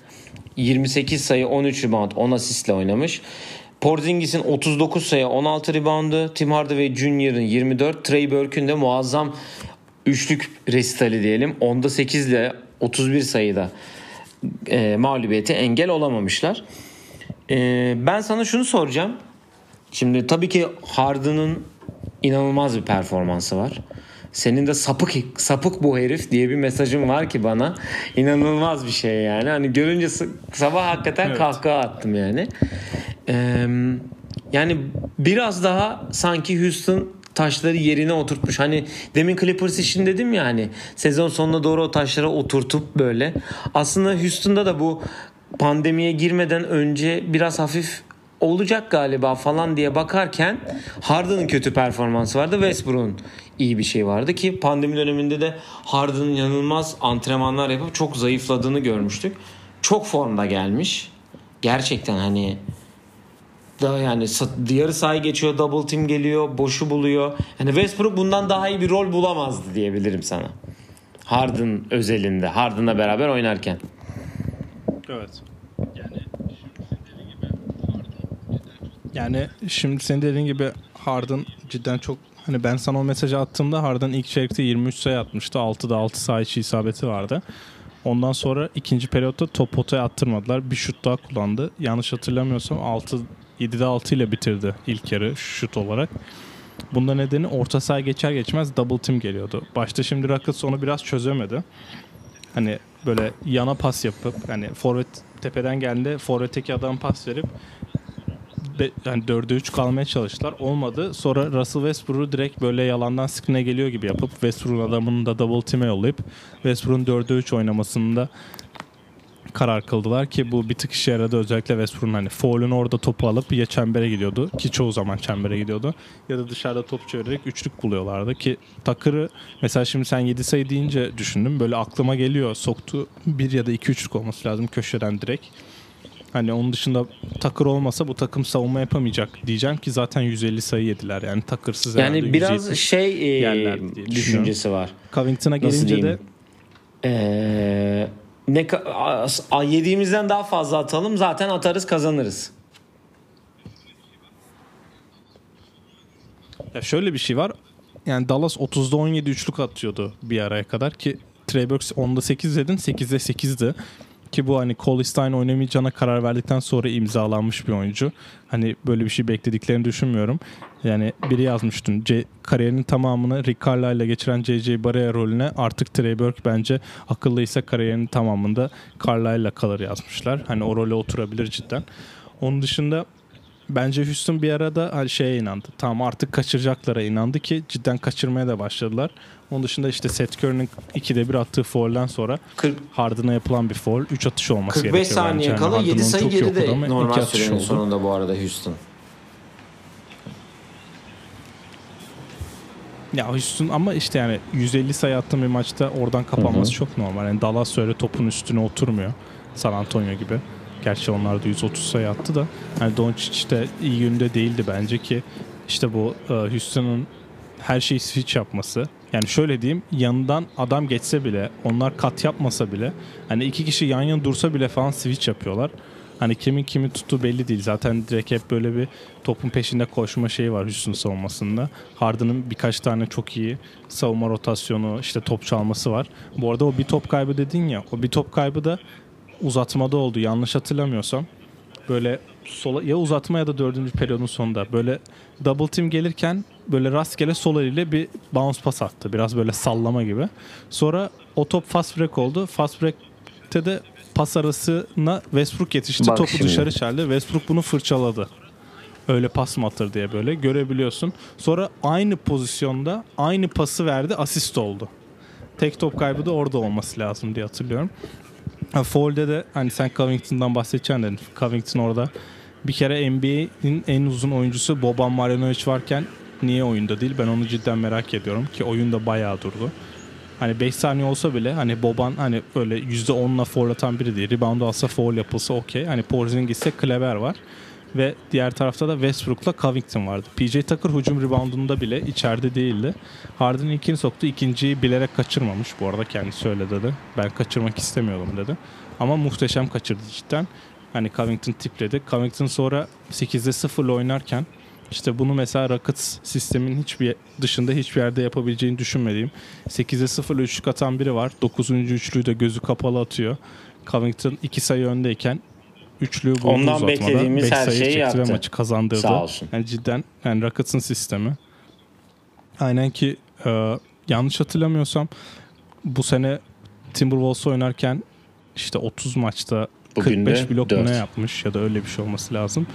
28 sayı 13 rebound 10 asistle oynamış. Porzingis'in 39 sayı 16 reboundu. Tim Hardaway Jr.'ın 24. Trey Burke'ün de muazzam üçlük resitali diyelim. Onda 8 ile 31 sayıda e, mağlubiyete engel olamamışlar. E, ben sana şunu soracağım. Şimdi tabii ki Harden'ın inanılmaz bir performansı var. Senin de sapık sapık bu herif diye bir mesajın var ki bana. İnanılmaz bir şey yani. Hani görünce sabah hakikaten Evet. kahkaha attım yani. Ee, yani biraz daha sanki Houston taşları yerine oturtmuş. Hani demin Clippers için dedim ya hani sezon sonuna doğru o taşlara oturtup böyle. Aslında Houston'da da bu pandemiye girmeden önce biraz hafif olacak galiba falan diye bakarken Harden'ın kötü performansı vardı. Westbrook'un iyi bir şey vardı ki pandemi döneminde de Harden'ın yanılmaz antrenmanlar yapıp çok zayıfladığını görmüştük. Çok formda gelmiş. Gerçekten hani daha yani yarı sahayı geçiyor, double team geliyor, boşu buluyor. Yani Westbrook bundan daha iyi bir rol bulamazdı diyebilirim sana. Harden özelinde, Harden'la beraber oynarken. Evet. Yani şimdi senin dediğin gibi Harden cidden çok hani ben sana o mesajı attığımda Harden ilk çeyrekte 23 sayı atmıştı. 6'da 6 sayı içi isabeti vardı. Ondan sonra ikinci periyotta top potaya attırmadılar. Bir şut daha kullandı. Yanlış hatırlamıyorsam 6 7'de 6 ile bitirdi ilk yarı şut olarak. Bunda nedeni orta saha geçer geçmez double team geliyordu. Başta şimdi Rockets onu biraz çözemedi. Hani böyle yana pas yapıp yani forvet tepeden geldi forvetteki adam pas verip be, yani 4'e 3 kalmaya çalıştılar. Olmadı. Sonra Russell Westbrook'u direkt böyle yalandan screen'e geliyor gibi yapıp Westbrook'un adamını da double team'e yollayıp Westbrook'un 4'e 3 oynamasında karar kıldılar ki bu bir tık işe yaradı özellikle Westbrook'un hani foul'ün orada topu alıp ya çembere gidiyordu ki çoğu zaman çembere gidiyordu ya da dışarıda top çevirerek üçlük buluyorlardı ki Takır'ı mesela şimdi sen 7 sayı deyince düşündüm böyle aklıma geliyor soktu bir ya da 2 üçlük olması lazım köşeden direkt. Hani onun dışında Takır olmasa bu takım savunma yapamayacak diyeceğim ki zaten 150 sayı yediler yani Takır'sız Yani biraz 170. şey e, düşüncesi var. Covington'a gelince de? Ee, ne a- yediğimizden daha fazla atalım zaten atarız kazanırız. Ya şöyle bir şey var. Yani Dallas 30'da 17 üçlük atıyordu bir araya kadar ki Trey Burks 10'da 8 dedin 8'de 8'di. Ki bu hani Cole Stein oynamayacağına karar verdikten sonra imzalanmış bir oyuncu. Hani böyle bir şey beklediklerini düşünmüyorum. Yani biri yazmış dün. C- kariyerinin tamamını Rick Carlisle'la geçiren J.J. Barea rolüne artık Trey Burke bence akıllıysa kariyerinin tamamında Carlisle'la kalır yazmışlar. Hani o role oturabilir cidden. Onun dışında Bence Houston bir arada hani şeye inandı. Tamam artık kaçıracaklara inandı ki cidden kaçırmaya da başladılar. Onun dışında işte Seth Curry'nin ikide bir attığı foul'den sonra 40, Harden'a yapılan bir foul. 3 atış olması 45 gerekiyor saniye bence. Yani kala Harden 7 onu sayı geride normal sürenin oldu. sonunda bu arada Houston. Ya Houston ama işte yani 150 sayı attığın bir maçta oradan kapanması Hı hı. çok normal. Yani Dallas öyle topun üstüne oturmuyor. San Antonio gibi. Gerçi onlar da 130 sayı attı da. Yani Doncic de iyi günde değildi bence ki işte bu e, Houston'ın her şeyi switch yapması. Yani şöyle diyeyim yanından adam geçse bile onlar kat yapmasa bile hani iki kişi yan yana dursa bile falan switch yapıyorlar. Hani kimin kimi tuttuğu belli değil. Zaten direkt hep böyle bir topun peşinde koşma şeyi var Houston savunmasında. Harden'ın birkaç tane çok iyi savunma rotasyonu, işte top çalması var. Bu arada o bir top kaybı dedin ya. O bir top kaybı da uzatmada oldu. Yanlış hatırlamıyorsam. Böyle sola ya uzatma ya da dördüncü periyodun sonunda böyle double team gelirken böyle rastgele sol eliyle bir bounce pas attı. Biraz böyle sallama gibi. Sonra o top fast break oldu. Fast break'te de pas arasına Westbrook yetişti. Bak Topu şimdi. dışarı çeldi. Westbrook bunu fırçaladı. Öyle pas mı atır diye böyle görebiliyorsun. Sonra aynı pozisyonda aynı pası verdi. Asist oldu. Tek top kaybı da orada olması lazım diye hatırlıyorum. Ha, Foul'de de hani sen Covington'dan bahsedeceksin dedin. Covington orada bir kere NBA'nin en uzun oyuncusu Boban Marjanovic varken niye oyunda değil? Ben onu cidden merak ediyorum ki oyunda bayağı durdu. Hani 5 saniye olsa bile hani Boban hani öyle %10'la foul atan biri değil. Rebound alsa foul yapılsa okey. Hani Porzingis'te Kleber var. Ve diğer tarafta da Westbrook'la Covington vardı. PJ Tucker hücum reboundunda bile içeride değildi. Harden ilkini soktu. ikinciyi bilerek kaçırmamış. Bu arada kendisi öyle dedi. Ben kaçırmak istemiyordum dedi. Ama muhteşem kaçırdı cidden. Hani Covington tipledi. Covington sonra 8'de 0 oynarken işte bunu mesela Rockets sistemin hiçbir dışında hiçbir yerde yapabileceğini düşünmediğim 8'e 0 üçlük atan biri var. 9. üçlüyü de gözü kapalı atıyor. Covington 2 sayı öndeyken üçlüyü buldu Ondan uzatmada. beklediğimiz Beş her sayı şeyi çekti ve yaptı. maçı kazandırdı. Sağ olsun. Yani cidden yani Rockets'ın sistemi. Aynen ki e, yanlış hatırlamıyorsam bu sene Timberwolves oynarken işte 30 maçta Bugün de 45 blok mu dört. ne yapmış ya da öyle bir şey olması lazım.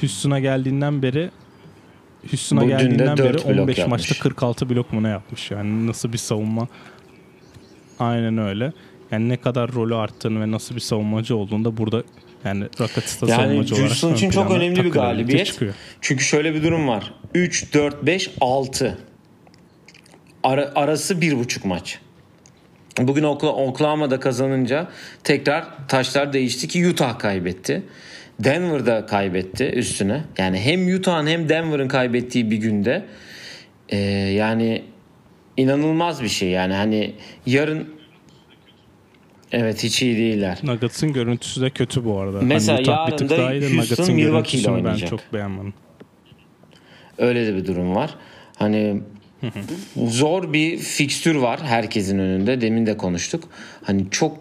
Houston'a geldiğinden beri Houston'a geldiğinden beri dört blok 15 yapmış. maçta 46 blok mu ne yapmış yani nasıl bir savunma aynen öyle. Yani ne kadar rolü arttığını ve nasıl bir savunmacı olduğunu da burada yani Rockets'ta Yani savunmacı olarak için çok önemli bir galibiyet. Çünkü şöyle bir durum var. 3, 4, 5, 6. Ara, arası bir buçuk maç. Bugün Okla- Oklahoma'da kazanınca tekrar taşlar değişti ki Utah kaybetti. Denver'da kaybetti üstüne. Yani hem Utah'ın hem Denver'ın kaybettiği bir günde e, yani inanılmaz bir şey. Yani hani yarın evet hiç iyi değiller. Nuggets'ın görüntüsü de kötü bu arada. Mesela hani Utah bir yarın tık da daha iyi Houston Milwaukee ile görüntüsünü ben oynayacak. çok beğenmedim. Öyle de bir durum var. Hani zor bir fikstür var herkesin önünde. Demin de konuştuk. Hani çok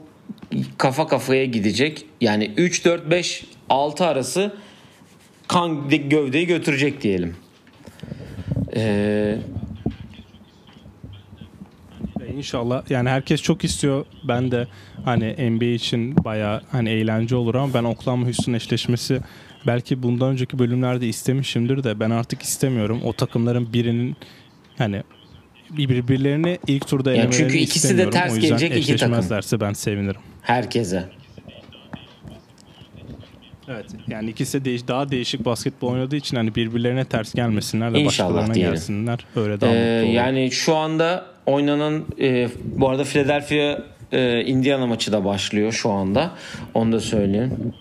kafa kafaya gidecek. Yani 3 4 5 6 arası kan gövdeyi götürecek diyelim. Ee, İnşallah yani herkes çok istiyor. Ben de hani NBA için baya hani eğlence olur ama ben Oklahoma Houston eşleşmesi belki bundan önceki bölümlerde istemişimdir de ben artık istemiyorum. O takımların birinin hani birbirlerini ilk turda Yani elemelerini çünkü ikisi de ters gelecek iki takım. ben sevinirim. Herkese. Evet. Yani ikisi de daha değişik basketbol oynadığı için hani birbirlerine ters gelmesinler de İnşallah başkalarına diyelim. gelsinler. Öyle daha Ee, yani şu anda oynanan e, bu arada Philadelphia e, Indiana maçı da başlıyor şu anda. Onu da söyleyeyim.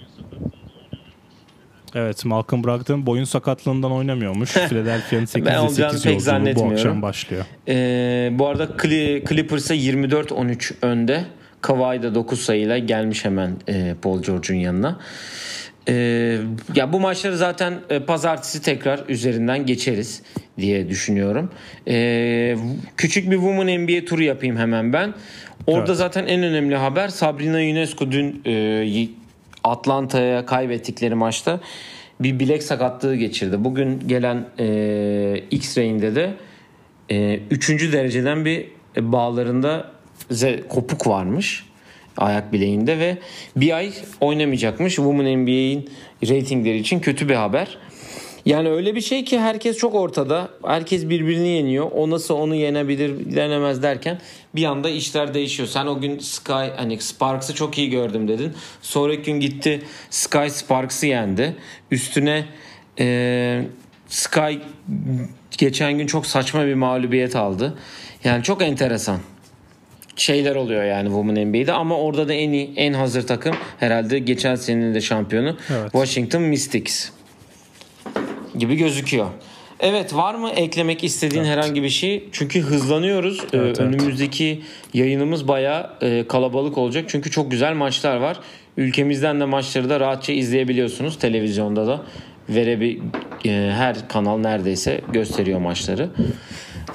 Evet Malcolm Brogdon boyun sakatlığından oynamıyormuş. Philadelphia'nın 8'de Ben olacağını 8 pek yolculuğu bu zannetmiyorum. akşam başlıyor. Ee, bu arada Cli- Clippers'a 24-13 önde. Kawhi da 9 sayıyla gelmiş hemen e, Paul George'un yanına. Ee, ya bu maçları zaten e, pazartesi tekrar üzerinden geçeriz diye düşünüyorum. Ee, küçük bir Women NBA turu yapayım hemen ben. Orada Evet. zaten en önemli haber Sabrina Ionescu dün e, Atlanta'ya kaybettikleri maçta bir bilek sakatlığı geçirdi. Bugün gelen e, X-ray'inde de e, üçüncü dereceden bir e, bağlarında kopuk varmış ayak bileğinde ve bir ay oynamayacakmış. Women NBA'in reytingleri için kötü bir haber. Yani öyle bir şey ki herkes çok ortada. Herkes birbirini yeniyor. O nasıl onu yenebilir, denemez derken bir anda işler değişiyor. Sen o gün Sky hani Sparks'ı çok iyi gördüm dedin. Sonraki gün gitti Sky Sparks'ı yendi. Üstüne e, Sky geçen gün çok saçma bir mağlubiyet aldı. Yani çok enteresan şeyler oluyor yani Women NBA'de ama orada da en iyi en hazır takım herhalde geçen senenin de şampiyonu Evet. Washington Mystics gibi gözüküyor. Evet var mı eklemek istediğin herhangi bir şey? Çünkü hızlanıyoruz. Ee, Evet, evet. Önümüzdeki yayınımız bayağı e, kalabalık olacak. Çünkü çok güzel maçlar var. Ülkemizden de maçları da rahatça izleyebiliyorsunuz. Televizyonda da verebi e, her kanal neredeyse gösteriyor maçları.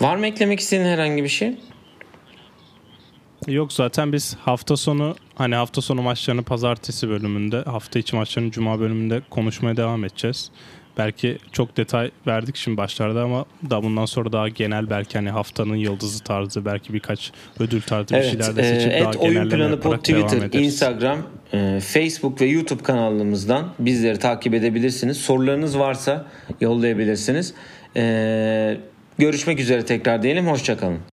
Var mı eklemek istediğin herhangi bir şey? Yok zaten biz hafta sonu hani hafta sonu maçlarını pazartesi bölümünde, hafta içi maçlarını cuma bölümünde konuşmaya devam edeceğiz. Belki çok detay verdik şimdi başlarda ama da bundan sonra daha genel belki hani haftanın yıldızı tarzı belki birkaç ödül tarzı bir şeyler de seçip e, daha et oyun planı pod Twitter. Instagram, e, Facebook ve YouTube kanalımızdan bizleri takip edebilirsiniz. Sorularınız varsa yollayabilirsiniz. E, görüşmek üzere tekrar diyelim. Hoşçakalın.